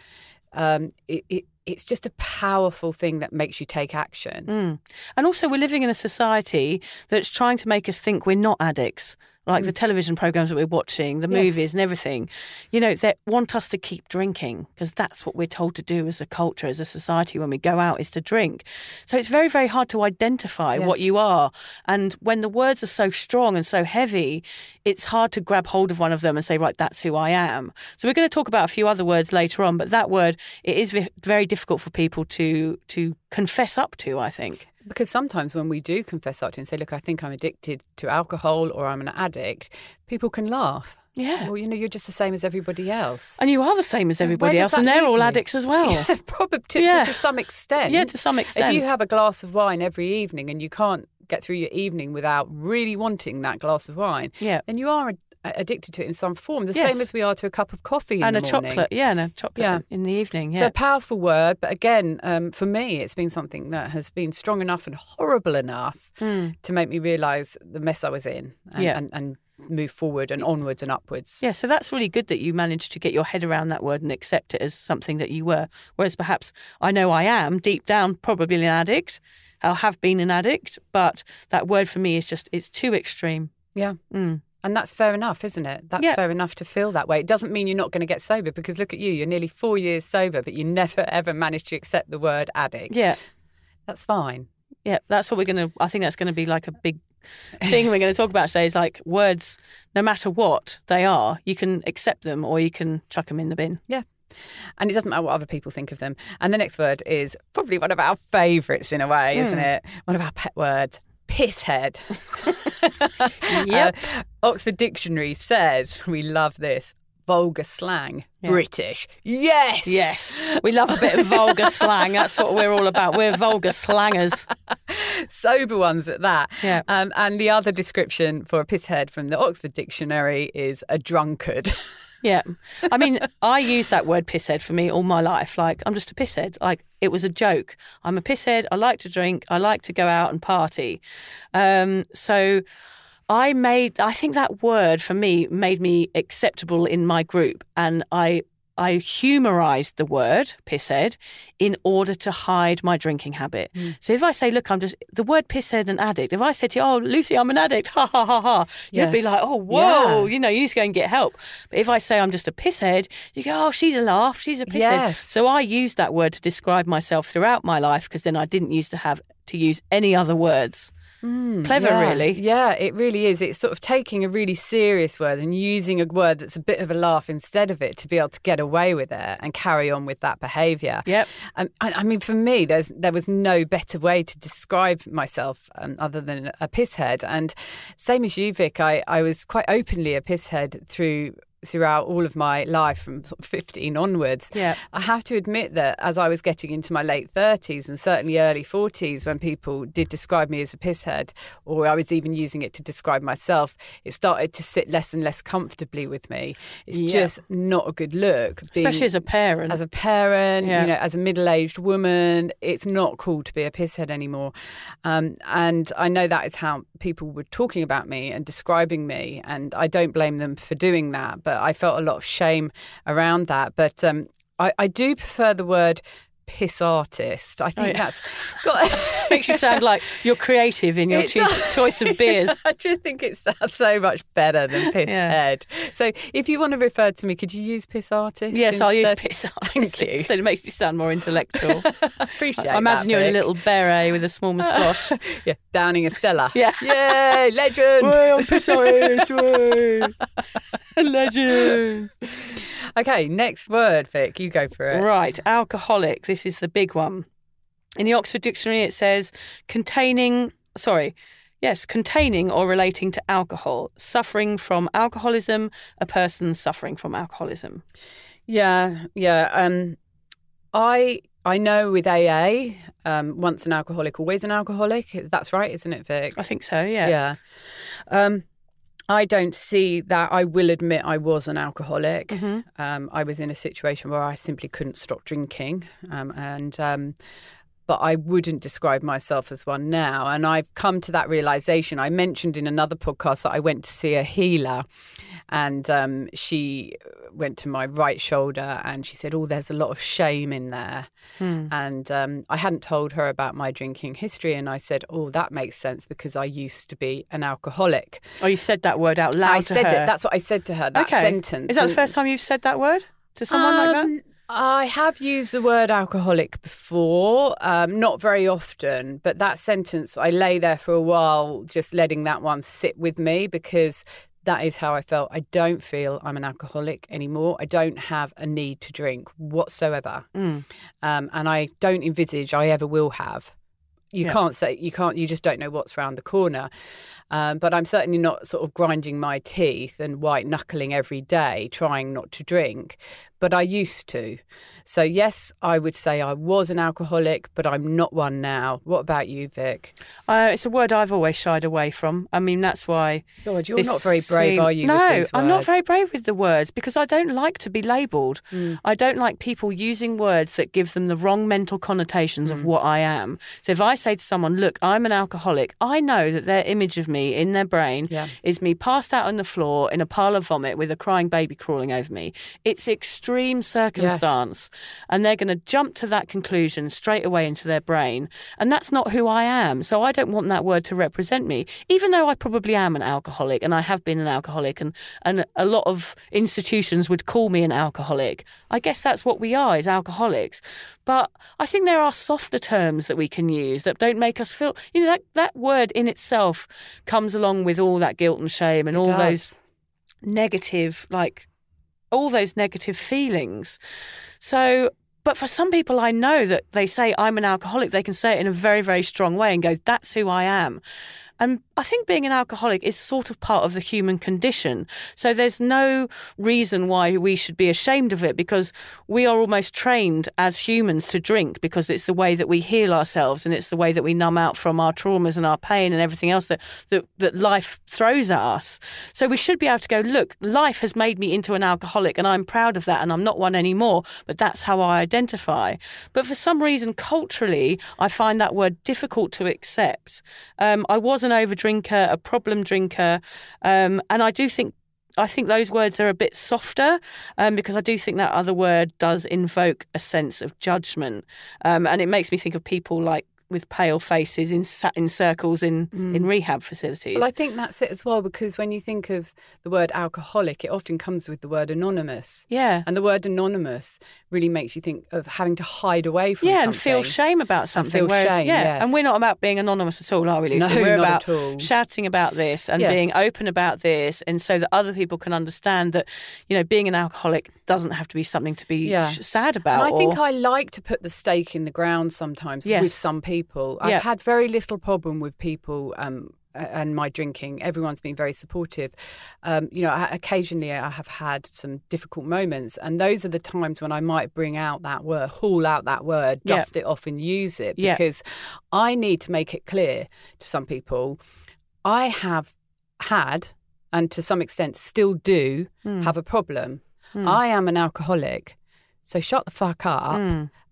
um, it, it, it's just a powerful thing that makes you take action. Mm. And also, we're living in a society that's trying to make us think we're not addicts. Like the television programs that we're watching, the Mm. Yes. movies and everything, you know, they want us to keep drinking because that's what we're told to do as a culture, as a society when we go out is to drink. So it's very, very hard to identify what you are. And when the words are so strong and so heavy, it's hard to grab hold of one of them and say, right, that's who I am. So we're going to talk about a few other words later on, but that word, it is very difficult for people to to confess up to, I think. Because sometimes when we do confess up to and say, look, I think I'm addicted to alcohol or I'm an addict, people can laugh. Yeah. Well, you know, you're just the same as everybody else. And you are the same as everybody else, and they're all you? addicts as well. Yeah, probably to, Yeah. to, to some extent. Yeah, to some extent. If you have a glass of wine every evening and you can't get through your evening without really wanting that glass of wine, Yeah. then you are a- addicted to it in some form. The Yes. same as we are to a cup of coffee in and a morning. chocolate, yeah, and a chocolate Yeah. in the evening. So Yeah, a powerful word, but again, um, for me, it's been something that has been strong enough and horrible enough to make me realise the mess I was in and. Yeah. and, and move forward and onwards and upwards. yeah. So that's really good that you managed to get your head around that word and accept it as something that you were. Whereas perhaps I know I am deep down probably an addict. I have been an addict, but that word for me is just it's too extreme. Yeah. Mm. And that's fair enough, isn't it? That's Yeah. fair enough to feel that way. It doesn't mean you're not going to get sober because look at you, you're nearly four years sober, but you never ever managed to accept the word addict. Yeah, That's fine. yeah. That's what we're gonna. I think that's going to be like a big thing we're going to talk about today. Is like words, no matter what they are, you can accept them or you can chuck them in the bin. Yeah. And it doesn't matter what other people think of them. And the next word is probably one of our favourites in a way, isn't hmm. it? One of our pet words. Pisshead. Yep. Uh, Oxford Dictionary says, we love this, vulgar slang, British. Yes. Yes, we love a bit of vulgar slang. That's what we're all about. We're vulgar slangers. sober ones at that. Yeah. Um, and the other description for a pisshead from the Oxford Dictionary is a drunkard. Yeah. I mean, I use that word pisshead for me all my life. Like, I'm just a pisshead. Like, it was a joke. I'm a pisshead. I like to drink. I like to go out and party. Um, so I made, I think that word for me made me acceptable in my group. And I, I humorized the word pisshead in order to hide my drinking habit. Hmm. So if I say, look, I'm just the word pisshead and addict, if I said to you, oh, Lucy, I'm an addict, ha ha ha ha, you'd be like, oh, whoa, Yeah. you know, you need to go and get help. But if I say I'm just a pisshead, you go, oh, she's a laugh, she's a pisshead. Yes. So I used that word to describe myself throughout my life because then I didn't used to have to use any other words. Clever, Yeah. really. Yeah, it really is. It's sort of taking a really serious word and using a word that's a bit of a laugh instead of it to be able to get away with it and carry on with that behaviour. Yep. Um, I, I mean, for me, there's there was no better way to describe myself um, other than a pisshead. And same as you, Vic, I, I was quite openly a pisshead through throughout all of my life from sort of 15 onwards. Yeah. I have to admit that as I was getting into my late 30s and certainly early 40s, when people did describe me as a pisshead, or I was even using it to describe myself, it started to sit less and less comfortably with me. It's Yeah. just not a good look. being- Especially as a parent. as a parent, Yeah. you know, as a middle-aged woman, it's not cool to be a pisshead anymore. Um, and I know that is how people were talking about me and describing me, and I don't blame them for doing that. But I felt a lot of shame around that. But um, I, I do prefer the word piss artist. I think Oh, yeah. that's got. Makes you sound like you're creative in your choice, choice of beers. I just think it sounds so much better than piss Yeah. head. So if you want to refer to me, could you use piss artist? Yes, I'll use instead? piss Thank artist you. instead. It makes you sound more intellectual. Appreciate I imagine that, you're in a little beret with a small moustache. Yeah, Downing a Stella. Yeah. Yay, legend. I'm piss artist. Legend. Okay, next word, Vic. You go for it. Right, alcoholic. This is the big one. In the Oxford Dictionary, it says containing, sorry, yes, containing or relating to alcohol, suffering from alcoholism, a person suffering from alcoholism. Yeah, yeah. Um, I I know with AA, um, once an alcoholic, always an alcoholic. That's right, isn't it, Vic? I think so, yeah. Yeah. Um, I don't see that. I will admit I was an alcoholic. Mm-hmm. Um, I was in a situation where I simply couldn't stop drinking, um, and um, but I wouldn't describe myself as one now. And I've come to that realization. I mentioned in another podcast that I went to see a healer, and um, she went to my right shoulder and she said, "Oh, there's a lot of shame in there." And um, I hadn't told her about my drinking history, and I said, "Oh, that makes sense because I used to be an alcoholic." Oh, you said that word out loud I said her. it. That's what I said to her. That okay. sentence. Is that the first time you've said that word to someone like that? I have used the word alcoholic before, um, not very often, but that sentence, I lay there for a while just letting that one sit with me because that is how I felt. I don't feel I'm an alcoholic anymore. I don't have a need to drink whatsoever. Mm. Um, and I don't envisage I ever will have. You Yeah. can't say, you can't, you just don't know what's around the corner. Um, but I'm certainly not sort of grinding my teeth and white knuckling every day, trying not to drink. But I used to. So, yes, I would say I was an alcoholic, but I'm not one now. What about you, Vic? Uh, it's a word I've always shied away from. I mean, that's why. God, you're not very brave, seem- are you? No, I'm not very brave with the words because I don't like to be labelled. Mm. I don't like people using words that give them the wrong mental connotations Mm. of what I am. So if I say to someone, "Look, I'm an alcoholic," I know that their image of me in their brain Yeah. is me passed out on the floor in a pile of vomit with a crying baby crawling over me. It's extreme circumstance, and they're going to jump to that conclusion straight away into their brain, and that's not who I am. So I don't want that word to represent me, even though I probably am an alcoholic and I have been an alcoholic, and and a lot of institutions would call me an alcoholic. I guess that's what we are, is alcoholics. But I think there are softer terms that we can use that don't make us feel. You know, that that word in itself comes along with all that guilt and shame and all does. those negative like all those negative feelings. So, but for some people, I know that they say I'm an alcoholic, they can say it in a very, very strong way and go, that's who I am. And I think being an alcoholic is sort of part of the human condition. So there's no reason why we should be ashamed of it because we are almost trained as humans to drink because it's the way that we heal ourselves and it's the way that we numb out from our traumas and our pain and everything else that, that, that life throws at us. So we should be able to go, look, life has made me into an alcoholic and I'm proud of that and I'm not one anymore, but that's how I identify. But for some reason, culturally, I find that word difficult to accept. Um, I was an over drinker, a problem drinker, um, and I do think I think those words are a bit softer um, because I do think that other word does invoke a sense of judgment, um, and it makes me think of people like with pale faces in sat in circles in mm. in rehab facilities. Well, I think that's it as well because when you think of the word alcoholic, it often comes with the word anonymous. yeah, And the word anonymous really makes you think of having to hide away from yeah, and feel shame about something. feel whereas, shame, yeah, yes. and we're not about being anonymous at all, are we, Lucy? No, we're not about at all. shouting about this and Yes. being open about this, and so that other people can understand that you know being an alcoholic doesn't have to be something to be Yeah. sh- sad about. And I think I like to put the stake in the ground sometimes Yes. with some people. I've Yeah. had very little problem with people um, and my drinking. Everyone's been very supportive. Um, you know, occasionally I have had some difficult moments, and those are the times when I might bring out that word, haul out that word, Yeah. dust it off, and use it Yeah. because I need to make it clear to some people I have had, and to some extent still do, Hmm. have a problem. I am an alcoholic. So shut the fuck up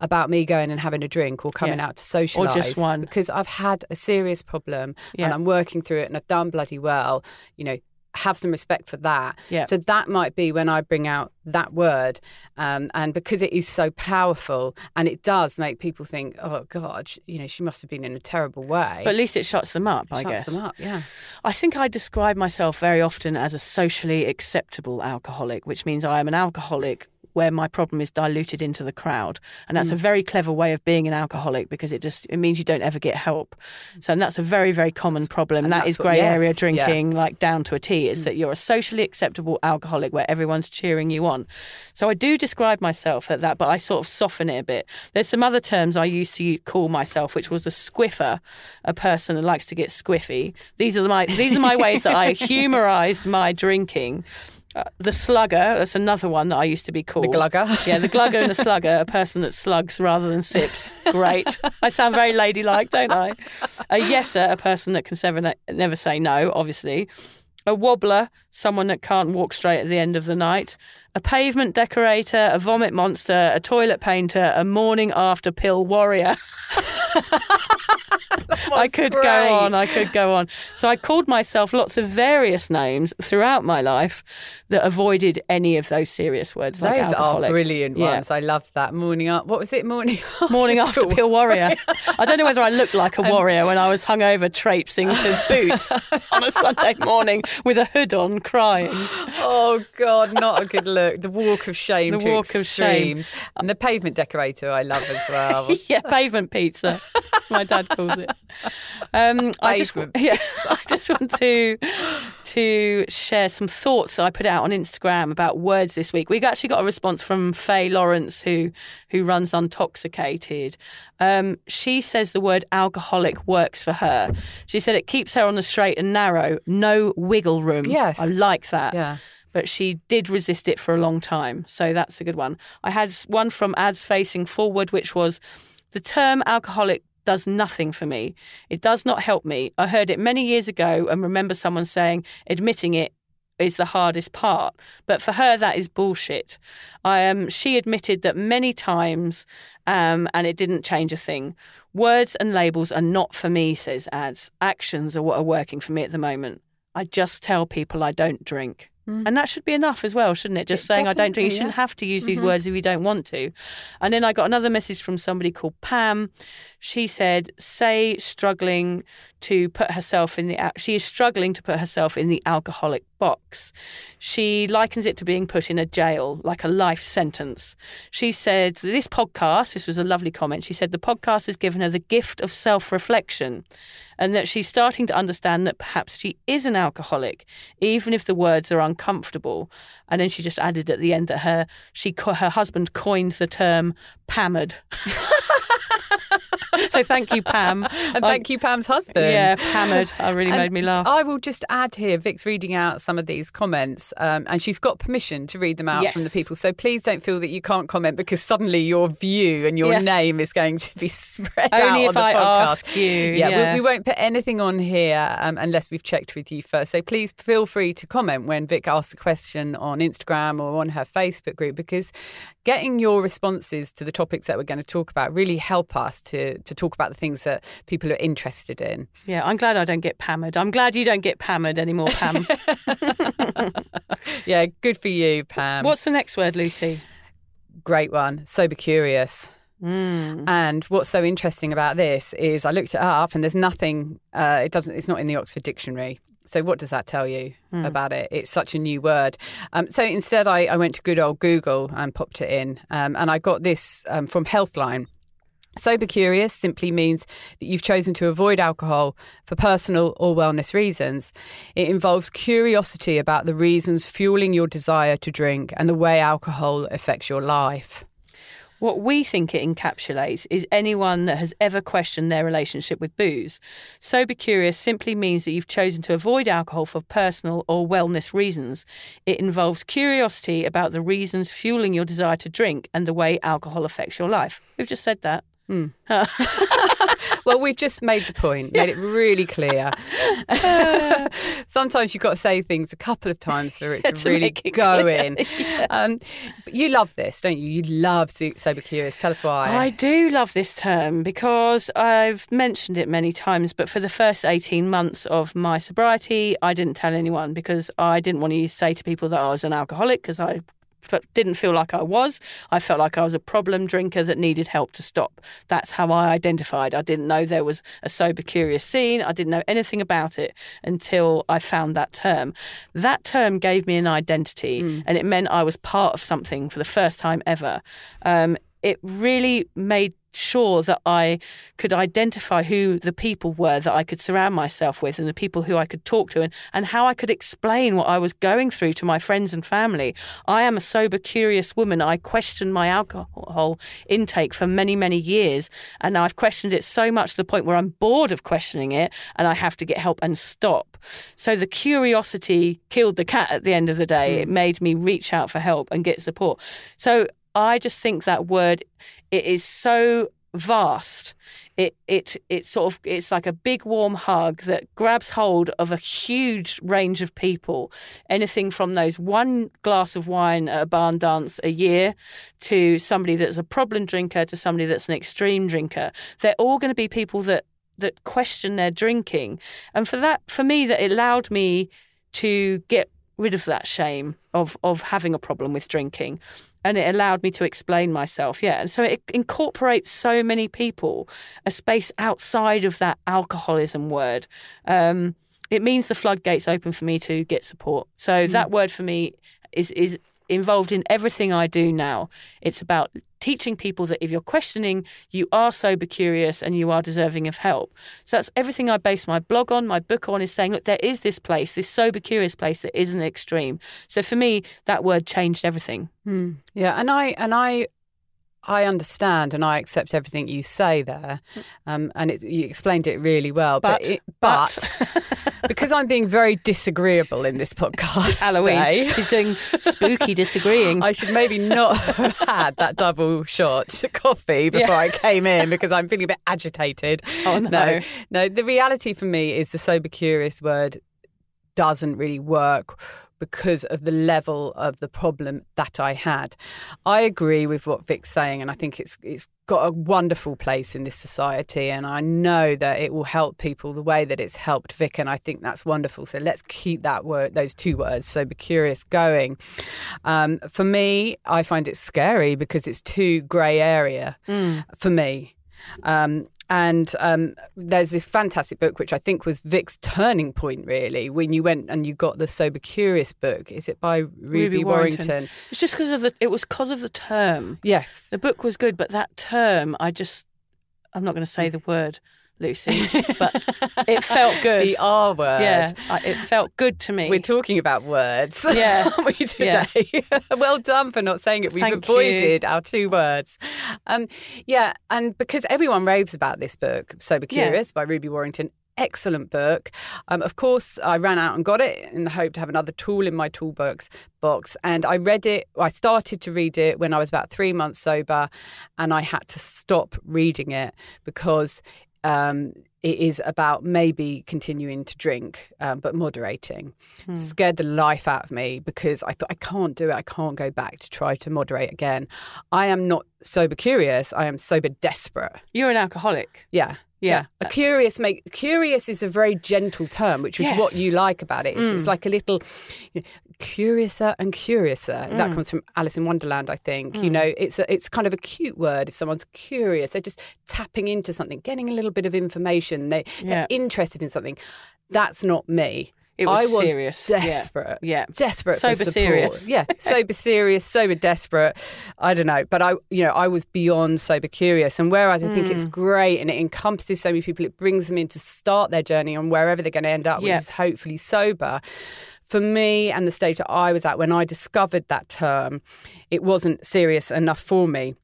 about me going and having a drink or coming. Yeah. out to socialise. one. Because I've had a serious problem Yeah. and I'm working through it and I've done bloody well. You know, have some respect for that. Yeah. So that might be when I bring out that word. Um, and because it is so powerful and it does make people think, oh God, you know, she must have been in a terrible way. but at least it shuts them up. I Shuts guess. them up, yeah. I think I describe myself very often as a socially acceptable alcoholic, which means I am an alcoholic where my problem is diluted into the crowd. And that's a Mm. very clever way of being an alcoholic because it just it means you don't ever get help. So and that's a very, very common problem. and that's is grey area yes, yeah. drinking, like down to a T, is that you're a socially acceptable alcoholic where everyone's cheering you on. So I do describe myself at that, but I sort of soften it a bit. There's some other terms I used to call myself, which was a squiffer, a person that likes to get squiffy. These are my these are my ways that I humorised my drinking. Uh, the slugger, that's another one that I used to be called. The glugger. Yeah, the glugger and the slugger, a person that slugs rather than sips. Great. I sound very ladylike, don't I? A yeser, a person that can never, never say no, obviously. A wobbler, someone that can't walk straight at the end of the night. A pavement decorator, a vomit monster, a toilet painter, a morning after pill warrior. I could great. go on, I could go on. So I called myself lots of various names throughout my life that avoided any of those serious words like Those alcoholic. are brilliant Yeah. ones. I love that. Morning up. What was it? Morning after. Morning after pill. pill warrior. I don't know whether I looked like a warrior when I was hungover traipsing to Boots on a Sunday morning with a hood on, crying. Oh God, not a good look. The walk of shame. The walk of shame. And the pavement decorator, I love as well. yeah, pavement pizza. My dad calls it. Um, I just, yeah, I just want to to share some thoughts that I put out on Instagram about words this week. We actually got a response from Faye Lawrence, who who runs Untoxicated. Um, she says the word alcoholic works for her. She said it keeps her on the straight and narrow, no wiggle room. Yes. I like that Yeah. But she did resist it for a long time. So that's a good one. I had one from Ads Facing Forward, which was the term alcoholic does nothing for me. It does not help me. I heard it many years ago and remember someone saying admitting it is the hardest part. But for her, that is bullshit. Um, she admitted that many times um, and it didn't change a thing. Words and labels are not for me, says Ads. Actions are what are working for me at the moment. I just tell people I don't drink. Mm-hmm. And that should be enough as well, shouldn't it? Just It saying I don't drink. You shouldn't yeah. have to use these mm-hmm. words if you don't want to. And then I got another message from somebody called Pam. She said, say struggling to put herself in the she is struggling to put herself in the alcoholic box. She likens it to being put in a jail, like a life sentence. She said this podcast, this was a lovely comment. She said the podcast has given her the gift of self-reflection and that she's starting to understand that perhaps she is an alcoholic, even if the words are uncomfortable. And then she just added at the end that her she her husband coined the term "pammered." so thank you, Pam. And thank you, Pam's husband. Yeah, hammered. I really And made me laugh. I will just add here, Vic's reading out some of these comments, um, and she's got permission to read them out from the people. So please don't feel that you can't comment because suddenly your view and your Yeah. name is going to be spread out Only on if the I podcast. ask you. Yeah, Yeah, We, we won't put anything on here um, unless we've checked with you first. So please feel free to comment when Vic asks a question on Instagram or on her Facebook group because getting your responses to the topics that we're going to talk about really help us to to talk about the things that people are interested in. Yeah. I'm glad I don't get pammered. I'm glad you don't get pammered anymore, Pam. Yeah, good for you, Pam. What's the next word, Lucy? great one? Sober curious. Mm. And what's so interesting about this is I looked it up and there's nothing. Uh, it doesn't. It's not in the Oxford Dictionary. So what does that tell you about it? It's such a new word. Um, so instead, I, I went to good old Google and popped it in, um, and I got this um, from Healthline. Sober curious simply means that you've chosen to avoid alcohol for personal or wellness reasons. It involves curiosity about the reasons fueling your desire to drink and the way alcohol affects your life. What we think it encapsulates is anyone that has ever questioned their relationship with booze. Sober curious simply means that you've chosen to avoid alcohol for personal or wellness reasons. It involves curiosity about the reasons fueling your desire to drink and the way alcohol affects your life. We've just said that. Well, we've just made the point, made it really clear. Sometimes you've got to say things a couple of times for it to, To really it go clear, in. Um, but you love this, don't you? You love Sober Curious. Tell us why. I do love this term because I've mentioned it many times, but for the first 18 months of my sobriety, I didn't tell anyone because I didn't want to say to people that I was an alcoholic because I f- didn't feel like I was. I felt like I was a problem drinker that needed help to stop. That's how I identified. I didn't know there was a sober curious scene. I didn't know anything about it until I found that term. That term gave me an identity and it meant I was part of something for the first time ever. Um, it really made sure that I could identify who the people were that I could surround myself with and the people who I could talk to and, and how I could explain what I was going through to my friends and family. I am a sober, curious woman. I questioned my alcohol intake for many, many years. And I've questioned it so much to the point where I'm bored of questioning it and I have to get help and stop. So the curiosity killed the cat at the end of the day. It hmm. made me reach out for help and get support. So I just think that word it is so vast. It it it sort of it's like a big warm hug that grabs hold of a huge range of people. Anything from those one glass of wine at a barn dance a year to somebody that's a problem drinker to somebody that's an extreme drinker. They're all going to be people that that question their drinking. And for that for me that allowed me to get rid of that shame of of having a problem with drinking and it allowed me to explain myself yeah. And so it incorporates so many people a space outside of that alcoholism word. Um, it means the floodgates open for me to get support. So that word for me is is involved in everything I do now. It's about teaching people that if you're questioning you are sober curious and you are deserving of help. So that's everything I base my blog on. My book on is saying look there is this place this sober curious place that isn't extreme. So for me that word changed everything. Hmm. Yeah, and I and I I understand and I accept everything you say there, um, and it, you explained it really well. But But- it, but, because I'm being very disagreeable in this podcast, Halloween today, she's doing spooky disagreeing I should maybe not have had that double shot coffee before I came in because I'm feeling a bit agitated. Oh, no. no, no. The reality for me is the sober curious word doesn't really work because of the level of the problem that I had. I agree with what Vic's saying, and I think it's it's got a wonderful place in this society, and I know that it will help people the way that it's helped Vic, and I think that's wonderful. So let's keep that word, those two words, sober curious, going. Um, for me, I find it scary because it's too grey area for me. Um, and um, there's this fantastic book, which I think was Vic's turning point, really, when you went and you got the Sober Curious book. Is it by Ruby, Warrington? It's just because of the. It was because of the term. Yes. The book was good, but that term, I just. I'm not going to say the word, Lucy, but it felt good. The R word. Yeah, it felt good to me. We're talking about words. Yeah. aren't we today? well done for not saying it. We've Thank you. avoided our two words. Um, yeah, and because everyone raves about this book, Sober Yeah. Curious by Ruby Warrington. Excellent book. Um, of course, I ran out and got it in the hope to have another tool in my toolbox. Box, and I read it. I started to read it when I was about three months sober, and I had to stop reading it because um, it is about maybe continuing to drink, um, but moderating. Scared the life out of me because I thought I can't do it. I can't go back to try to moderate again. I am not sober curious. I am sober desperate. You're an alcoholic. Yeah. Yeah. A curious make curious is a very gentle term, which is Yes. what you like about it. It's, it's like a little you know, curiouser and curiouser. That mm. comes from Alice in Wonderland, I think. You mm. know, it's a, it's kind of a cute word. If someone's curious, they're just tapping into something, getting a little bit of information. They, Yeah. They're interested in something. That's not me. It was I was serious. Desperate. Yeah. Desperate Sober serious. Yeah. Sober serious, sober desperate. I don't know. But I you know, I was beyond sober curious. And whereas I think Hmm. it's great and it encompasses so many people, it brings them in to start their journey on wherever they're going to end up, Yeah. which is hopefully sober. For me and the stage that I was at when I discovered that term, it wasn't serious enough for me.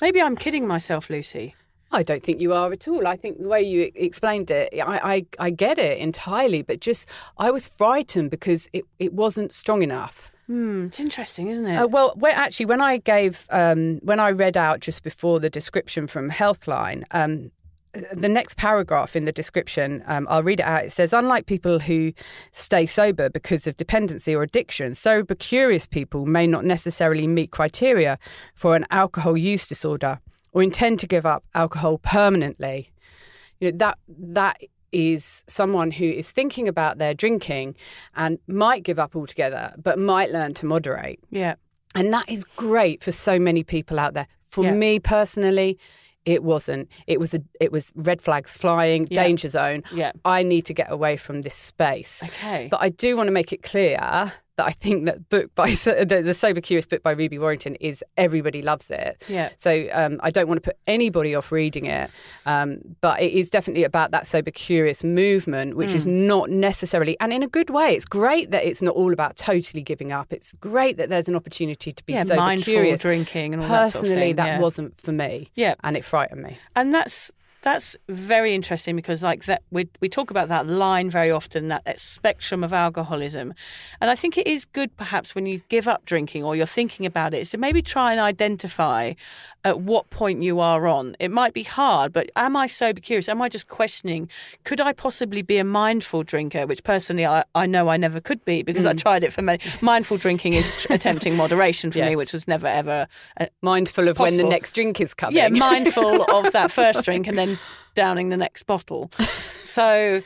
Maybe I'm kidding myself, Lucy. I don't think you are at all. I think the way you explained it, I, I, I get it entirely, but just I was frightened because it, it wasn't strong enough. Hmm, it's interesting, isn't it? Uh, well, well, actually, when I gave, um, when I read out just before the description from Healthline, um, the next paragraph in the description, um, I'll read it out. It says, unlike people who stay sober because of dependency or addiction, sober curious people may not necessarily meet criteria for an alcohol use disorder or intend to give up alcohol permanently. You know, that that is someone who is thinking about their drinking and might give up altogether, but might learn to moderate. yeah. And that is great for so many people out there. For Yeah. me personally, it wasn't. It was a it was red flags flying, Yeah. danger zone. Yeah. I need to get away from this space. Okay. But I do want to make it clear that I think that book by the, the Sober Curious book by Ruby Warrington is everybody loves it. Yeah. So um, I don't want to put anybody off reading it, um, but it is definitely about that sober curious movement, which Hmm. is not necessarily, and in a good way. It's great that it's not all about totally giving up. It's great that there's an opportunity to be yeah, sober mindful curious. drinking and all that sort of Personally, thing, that yeah. wasn't for me. Yeah. and it frightened me. and that's that's very interesting because like that we we talk about that line very often that, that spectrum of alcoholism. And i think it is good perhaps when you give up drinking or you're thinking about it is to maybe try and identify at what point you are on. It might be hard but am i sober curious? Am i just questioning could i possibly be a mindful drinker? Which personally i, I know i never could be because i tried it for many. Mindful drinking is attempting moderation for me which was never ever uh, Mindful of when the next drink is coming. yeah, mindful of that first drink and then downing the next bottle. So.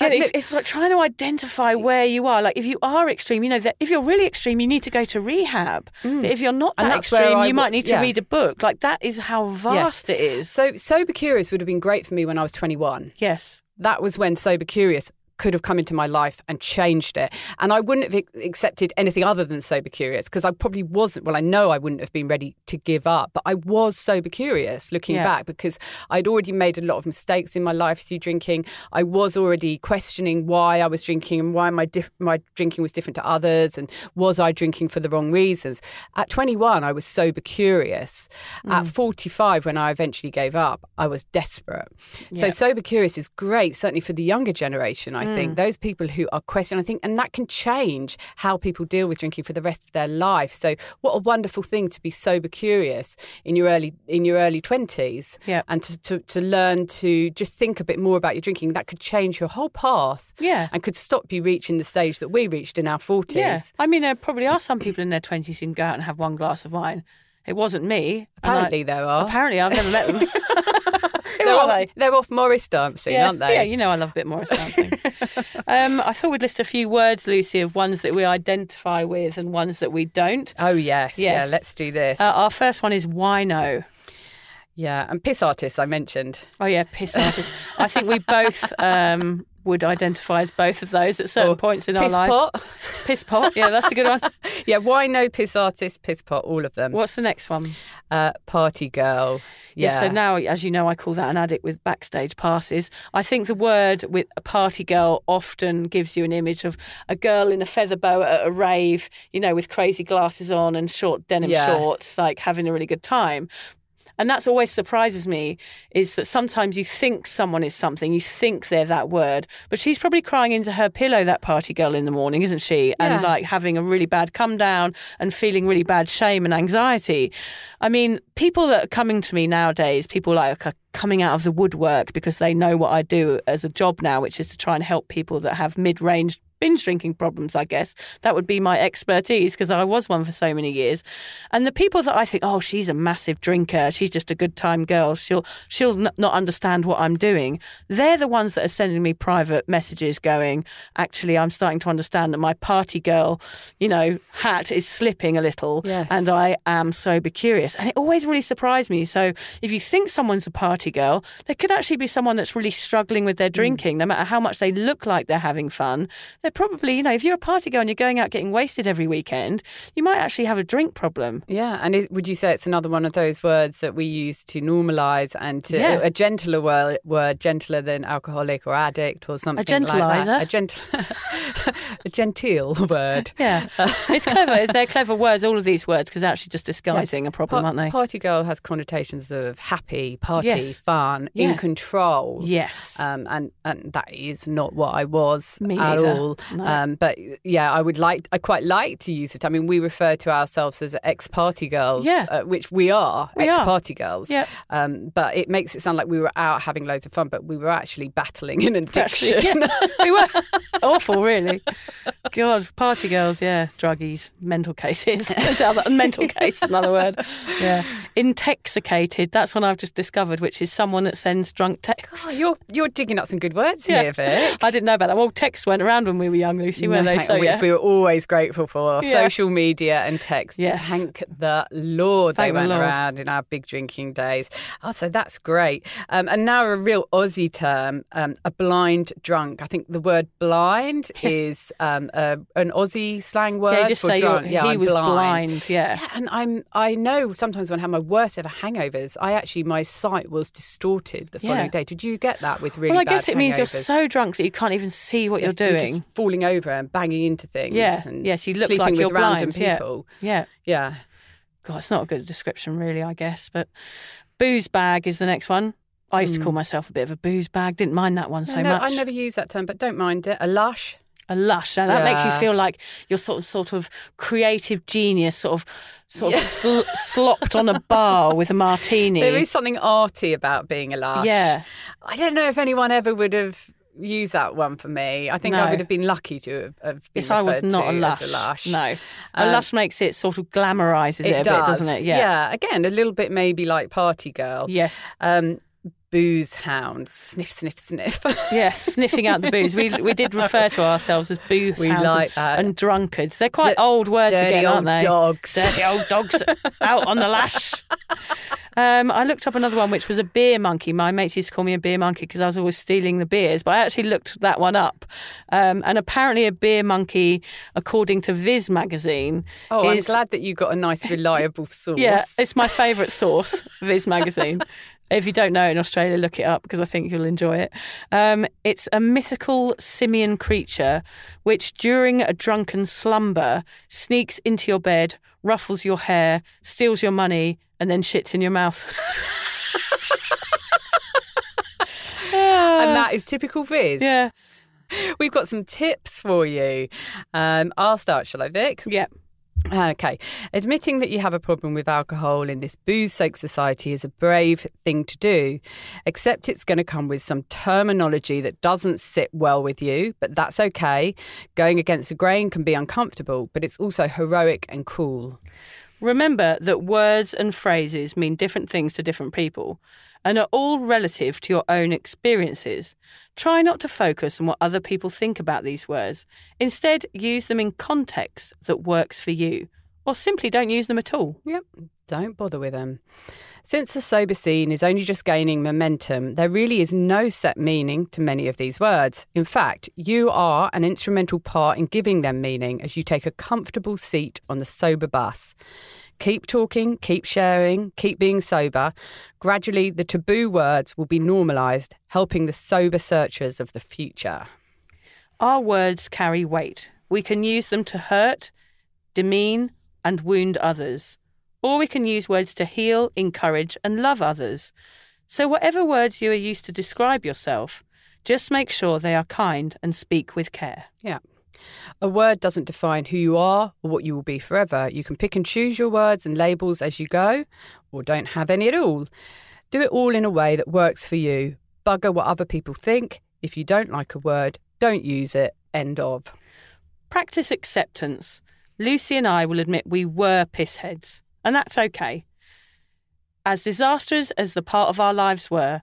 Yeah, it's, it's like trying to identify where you are. Like, if you are extreme, you know that if you're really extreme, you need to go to rehab. But if you're not Mm. That extreme, I you might need to yeah. read a book. Like, that is how vast it is. So sober curious would have been great for me when I was 21. yes. that was when sober curious could have come into my life and changed it. And i wouldn't have accepted anything other than sober curious because i probably wasn't well i know i wouldn't have been ready to give up but i was sober curious looking Yeah. back because i'd already made a lot of mistakes in my life through drinking. I was already questioning why i was drinking and why my dif- my drinking was different to others and was i drinking for the wrong reasons. At 21 i was sober curious. At mm. 45 when i eventually gave up i was desperate. So sober curious is great certainly for the younger generation i think mm. those people who are questioning i think and that can change how people deal with drinking for the rest of their life so what a wonderful thing to be sober curious in your early in your early 20s Yeah. and to, to, to learn to just think a bit more about your drinking that could change your whole path Yeah. and could stop you reaching the stage that we reached in our 40s Yeah. I mean, there probably are some people in their 20s who can go out and have one glass of wine. It wasn't me. and I- apparently there are apparently, I've never met them. Who they're are off, they? they're off morris dancing yeah, aren't they Yeah, you know I love a bit Morris dancing. um, I thought we'd list a few words, Lucy, of ones that we identify with and ones that we don't. oh yes, Yes. yeah let's do this Uh, our first one is wino. Yeah, and piss artists I mentioned. Oh yeah, piss artist. I think we both um, would identify as both of those at certain Or points in our piss lives. pot. Piss pot. Yeah, that's a good one. Yeah, wino piss artist, piss pot, all of them. What's the next one? Uh, party girl. Yeah. Yeah. So now, as you know, I call that an addict with backstage passes. I think the word with a party girl often gives you an image of a girl in a feather boa at a rave, you know, with crazy glasses on and short denim Yeah. shorts, like having a really good time. And that's always surprises me is that sometimes you think someone is something, you think they're that word, but she's probably crying into her pillow, that party girl in the morning, isn't she? And Yeah. like having a really bad come down and feeling really bad shame and anxiety. I mean, people that are coming to me nowadays, people like are coming out of the woodwork because they know what I do as a job now, which is to try and help people that have mid range binge drinking problems, I guess. That would be my expertise because I was one for so many years. And the people that I think, oh, she's a massive drinker, she's just a good time girl, she'll she'll n- not understand what I'm doing. They're the ones that are sending me private messages going, actually, I'm starting to understand that my party girl, you know, hat is slipping a little, Yes. and I am sober curious. And it always really surprised me. So if you think someone's a party girl, there could actually be someone that's really struggling with their mm. drinking, no matter how much they look like they're having fun. They're probably, you know, if you're a party girl and you're going out getting wasted every weekend, you might actually have a drink problem. Yeah, and it, would you say it's another one of those words that we use to normalise and to Yeah. a gentler word, word, gentler than alcoholic or addict or something like gentiliser. that? A gentle, a genteel word. Yeah, it's clever. They're clever words, all of these words, because they're actually just disguising a problem, Pa- aren't they? Party girl has connotations of happy, party, Yes. fun, Yeah. in control. yes. Um, and and that is not what I was Me at neither. all. No. Um, but yeah, I would like, I quite like to use it. I mean, we refer to ourselves as ex-party girls, Yeah. uh, which we are, ex-party girls. Yep. Um, but it makes it sound like we were out having loads of fun, but we were actually battling an addiction. Actually, yeah. we were awful, really. God, party girls, yeah, druggies, mental cases, mental case, another word. Yeah, intoxicated. That's one I've just discovered, which is someone that sends drunk texts. Oh, you're you're digging up some good words Yeah. here, Vic. I didn't know about that. Well, texts weren't around when we were young, Lucy, were they? No, So which yeah. we were always grateful for. Yeah. Social media and text. Yes. Thank the Lord Thank they went Lord. around in our big drinking days. Oh, so that's great. Um, and now a real Aussie term, um, a blind drunk. I think the word blind is um, a, an Aussie slang word yeah, you just for say drunk. Yeah, he I'm was blind. blind. Yeah. Yeah, and I'm. I know sometimes when I have my worst ever hangovers, I actually my sight was distorted the following day. Did you get that with really? well, I guess it means you're so drunk that you can't even see what you're doing. just falling over and banging into things. yeah. and Yes, you look sleeping like with you're random blind. People. Yeah. Yeah. God, it's not a good description, really, I guess. But booze bag is the next one. I used to call myself a bit of a booze bag. Didn't mind that one so Hmm. no, much. I never use that term, but don't mind it. A lush. A lush. Now that makes you feel like you're sort of, sort of creative genius, sort of, sort of sl- slopped on a bar with a martini. There is something arty about being a lush. Yeah. I don't know if anyone ever would have used that one for me. I think I would have been lucky to have, have been Yes, I was not a lush. a lush. No, a Um, lush makes it sort of glamorizes it, a does. bit, doesn't it? Yeah. Again, a little bit maybe like party girl. Yes. Um, booze hounds. Sniff, sniff, sniff. Yes, sniffing out the booze. We we did refer to ourselves as booze We hounds like and, that. and drunkards. They're quite D- old words again, old aren't they? dogs. Dirty old dogs out on the lash. Um, I looked up another one, which was a beer monkey. My mates used to call me a beer monkey because I was always stealing the beers. But I actually looked that one up, um, and apparently a beer monkey, according to Viz magazine, Oh, I'm is glad that you got a nice, reliable source. yeah, it's my favourite source, Viz magazine. If you don't know it in Australia, look it up because I think you'll enjoy it. Um, it's a mythical simian creature which, during a drunken slumber, sneaks into your bed, ruffles your hair, steals your money, and then shits in your mouth. and that is typical Viz. yeah, We've got some tips for you. Um, I'll start, shall I, Vic? yeah. Okay. Admitting that you have a problem with alcohol in this booze soaked society is a brave thing to do. Except it's going to come with some terminology that doesn't sit well with you, but that's okay. Going against the grain can be uncomfortable, but it's also heroic and cool. Remember that words and phrases mean different things to different people and are all relative to your own experiences. Try not to focus on what other people think about these words. Instead, use them in context that works for you, or simply don't use them at all. Yep. Don't bother with them. Since the sober scene is only just gaining momentum, there really is no set meaning to many of these words. In fact, you are an instrumental part in giving them meaning as you take a comfortable seat on the sober bus. Keep talking, keep sharing, keep being sober. Gradually, the taboo words will be normalised, helping the sober searchers of the future. Our words carry weight. We can use them to hurt, demean, and wound others. Or we can use words to heal, encourage, and love others. So, whatever words you are used to describe yourself, just make sure they are kind and speak with care. Yeah. A word doesn't define who you are or what you will be forever. You can pick and choose your words and labels as you go, or don't have any at all. Do it all in a way that works for you. Bugger what other people think. If you don't like a word, don't use it. End of. Practice acceptance. Lucy and I will admit we were pissheads, and that's okay. As disastrous as the part of our lives were,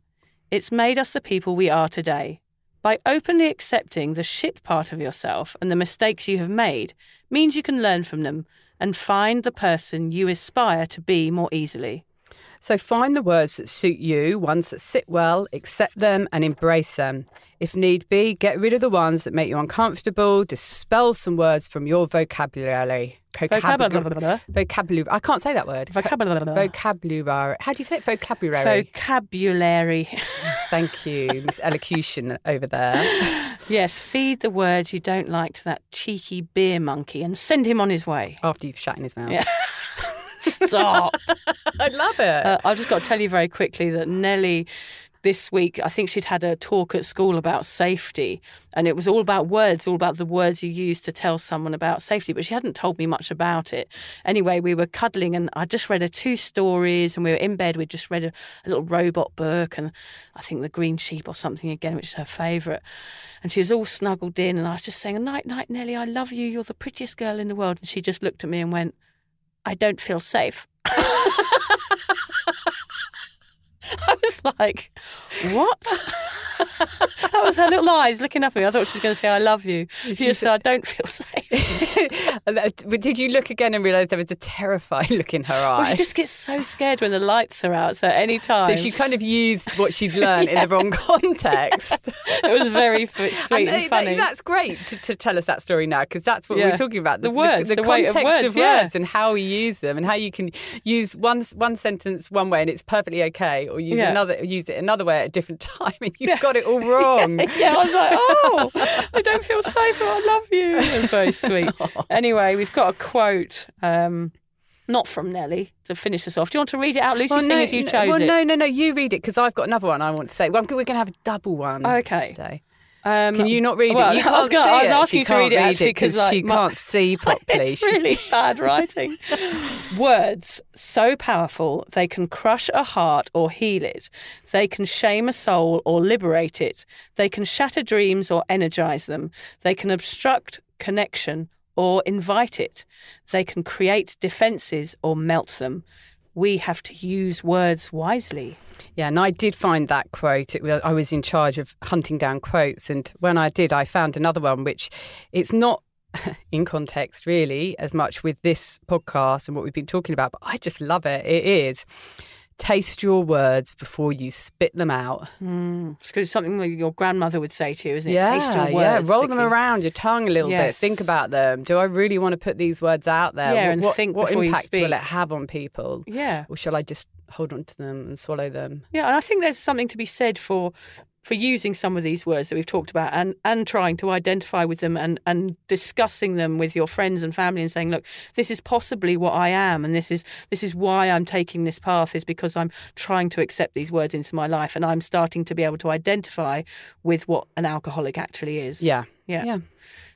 it's made us the people we are today. By openly accepting the shit part of yourself and the mistakes you have made means you can learn from them and find the person you aspire to be more easily. So find the words that suit you, ones that sit well, accept them and embrace them. If need be, get rid of the ones that make you uncomfortable, dispel some words from your vocabulary. Vocabulary. Vocabulary. I can't say that word. Vocabulary. Vocabulary. How do you say it? Vocabulary. Vocabulary. Thank you, Miss Elocution over there. yes, feed the words you don't like to that cheeky beer monkey and send him on his way. After you've shut in his mouth. Yeah. Stop. I love it. Uh, I've just got to tell you very quickly that Nellie this week, I think she'd had a talk at school about safety, and it was all about words, all about the words you use to tell someone about safety. But she hadn't told me much about it. Anyway, we were cuddling, and I just read her two stories, and we were in bed. We'd just read a, a little robot book, and I think The Green Sheep or something again, which is her favourite. And she was all snuggled in, and I was just saying, Night, night, Nellie, I love you. You're the prettiest girl in the world. And she just looked at me and went, I don't feel safe. I was like, what? that was her little eyes looking up at me. I thought she was going to say, I love you. She just said, I don't feel safe. but did you look again and realise there was a terrified look in her eye? Well, she just gets so scared when the lights are out. So any time. So she kind of used what she'd learned yeah. in the wrong context. it was very sweet and, and uh, funny. that's great to, to, tell us that story now because that's what yeah. we're talking about. The, the words, the, the, the context of words, of yeah. and how we use them and how you can use one one sentence one way and it's perfectly okay, or use another use it another way at a different time and you've got it all wrong. yeah, I was like, oh, I don't feel safe. I love you. It was very sweet. anyway, we've got a quote. Um, not from Nellie to finish us off. Do you want to read it out, Lucy, well, no, as you no, chose well, it? no, no, no. You read it because I've got another one I want to say. Well, we're going to have a double one. Okay. Today. Um, Can you not read well, it? You can't I was, gonna, see I was asking you to read it actually because like, she my- can't see properly. It's really bad writing. Words so powerful they can crush a heart or heal it. They can shame a soul or liberate it. They can shatter dreams or energize them. They can obstruct connection or invite it. They can create defenses or melt them. We have to use words wisely. Yeah, and I did find that quote. It, I was in charge of hunting down quotes, and when I did, I found another one which it's not in context really as much with this podcast and what we've been talking about, but I just love it. It is taste your words before you spit them out. Mm. It's because it's something that your grandmother would say to you, isn't it? Yeah, taste your yeah. words. Roll them around your tongue a little Yes. bit. Think about them. Do I really want to put these words out there? Yeah, what, and what, think what impact will it have on people? Yeah. Or shall I just hold on to them and swallow them? Yeah, and I think there's something to be said for for using some of these words that we've talked about and and trying to identify with them and and discussing them with your friends and family and saying, look, this is possibly what I am and this is this is why I'm taking this path is because I'm trying to accept these words into my life and I'm starting to be able to identify with what an alcoholic actually is. Yeah. Yeah. Yeah.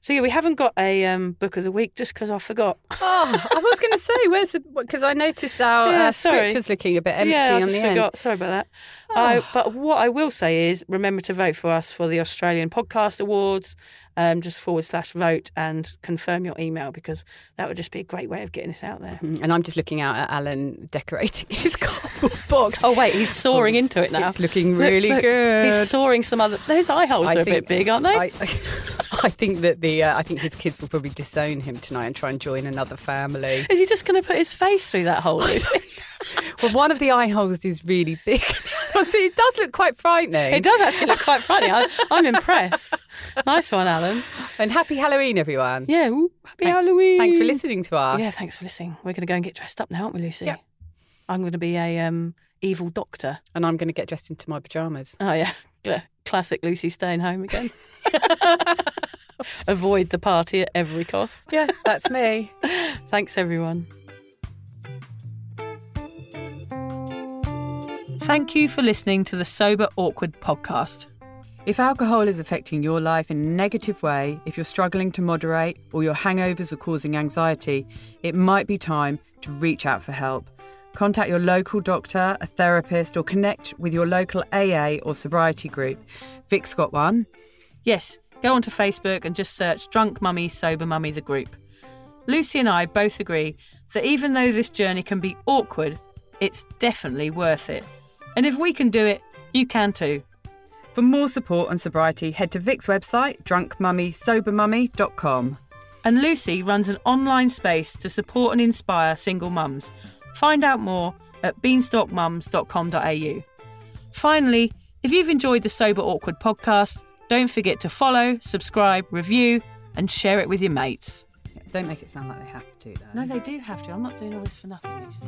So yeah, we haven't got a um, book of the week just because I forgot. Oh, I was going to say, where's the because I noticed our Yeah, uh, sorry. script was looking a bit empty yeah, I on just the forgot. end. Sorry about that. I, but what I will say is, remember to vote for us for the Australian Podcast Awards. Um, just forward slash vote and confirm your email because that would just be a great way of getting this out there. And I'm just looking out at Alan decorating his cardboard box. Oh wait, he's soaring Oh, into it now. It's looking really look, good. He's soaring some other. Those eye holes I are a bit big, aren't they? I, I think that the uh, I think his kids will probably disown him tonight and try and join another family. Is he just going to put his face through that hole? Well, one of the eye holes is really big. so it does look quite frightening. it does actually look quite frightening. I, I'm impressed. Nice one, Alan. And happy Halloween, everyone. Yeah, ooh, happy Halloween. Thanks for listening to us. Yeah, thanks for listening. We're going to go and get dressed up now, aren't we, Lucy? Yeah. I'm going to be a um, evil doctor. And I'm going to get dressed into my pajamas. Oh yeah, Cl- classic Lucy staying home again. Avoid the party at every cost. Yeah, that's me. Thanks, everyone. Thank you for listening to the Sober Awkward podcast. If alcohol is affecting your life in a negative way, if you're struggling to moderate, or your hangovers are causing anxiety, it might be time to reach out for help. Contact your local doctor, a therapist, or connect with your local AA or sobriety group. Vic's got one. Yes, go onto Facebook and just search Drunk Mummy, Sober Mummy, the group. Lucy and I both agree that even though this journey can be awkward, it's definitely worth it. And if we can do it, you can too. For more support on sobriety, head to Vic's website, drunkmummysobermummy.com. And Lucy runs an online space to support and inspire single mums. Find out more at beanstalkmums.com.au. Finally, if you've enjoyed the Sober Awkward podcast, don't forget to follow, subscribe, review, and share it with your mates. Don't make it sound like they have to, though. No, they do have to. I'm not doing all this for nothing, Lucy.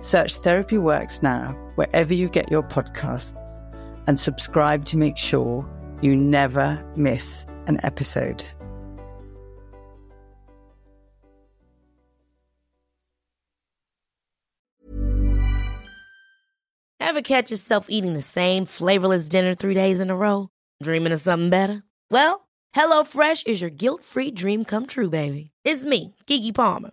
Search Therapy Works now wherever you get your podcasts and subscribe to make sure you never miss an episode. Ever catch yourself eating the same flavorless dinner three days in a row? Dreaming of something better? Well, HelloFresh is your guilt free dream come true, baby. It's me, Keke Palmer.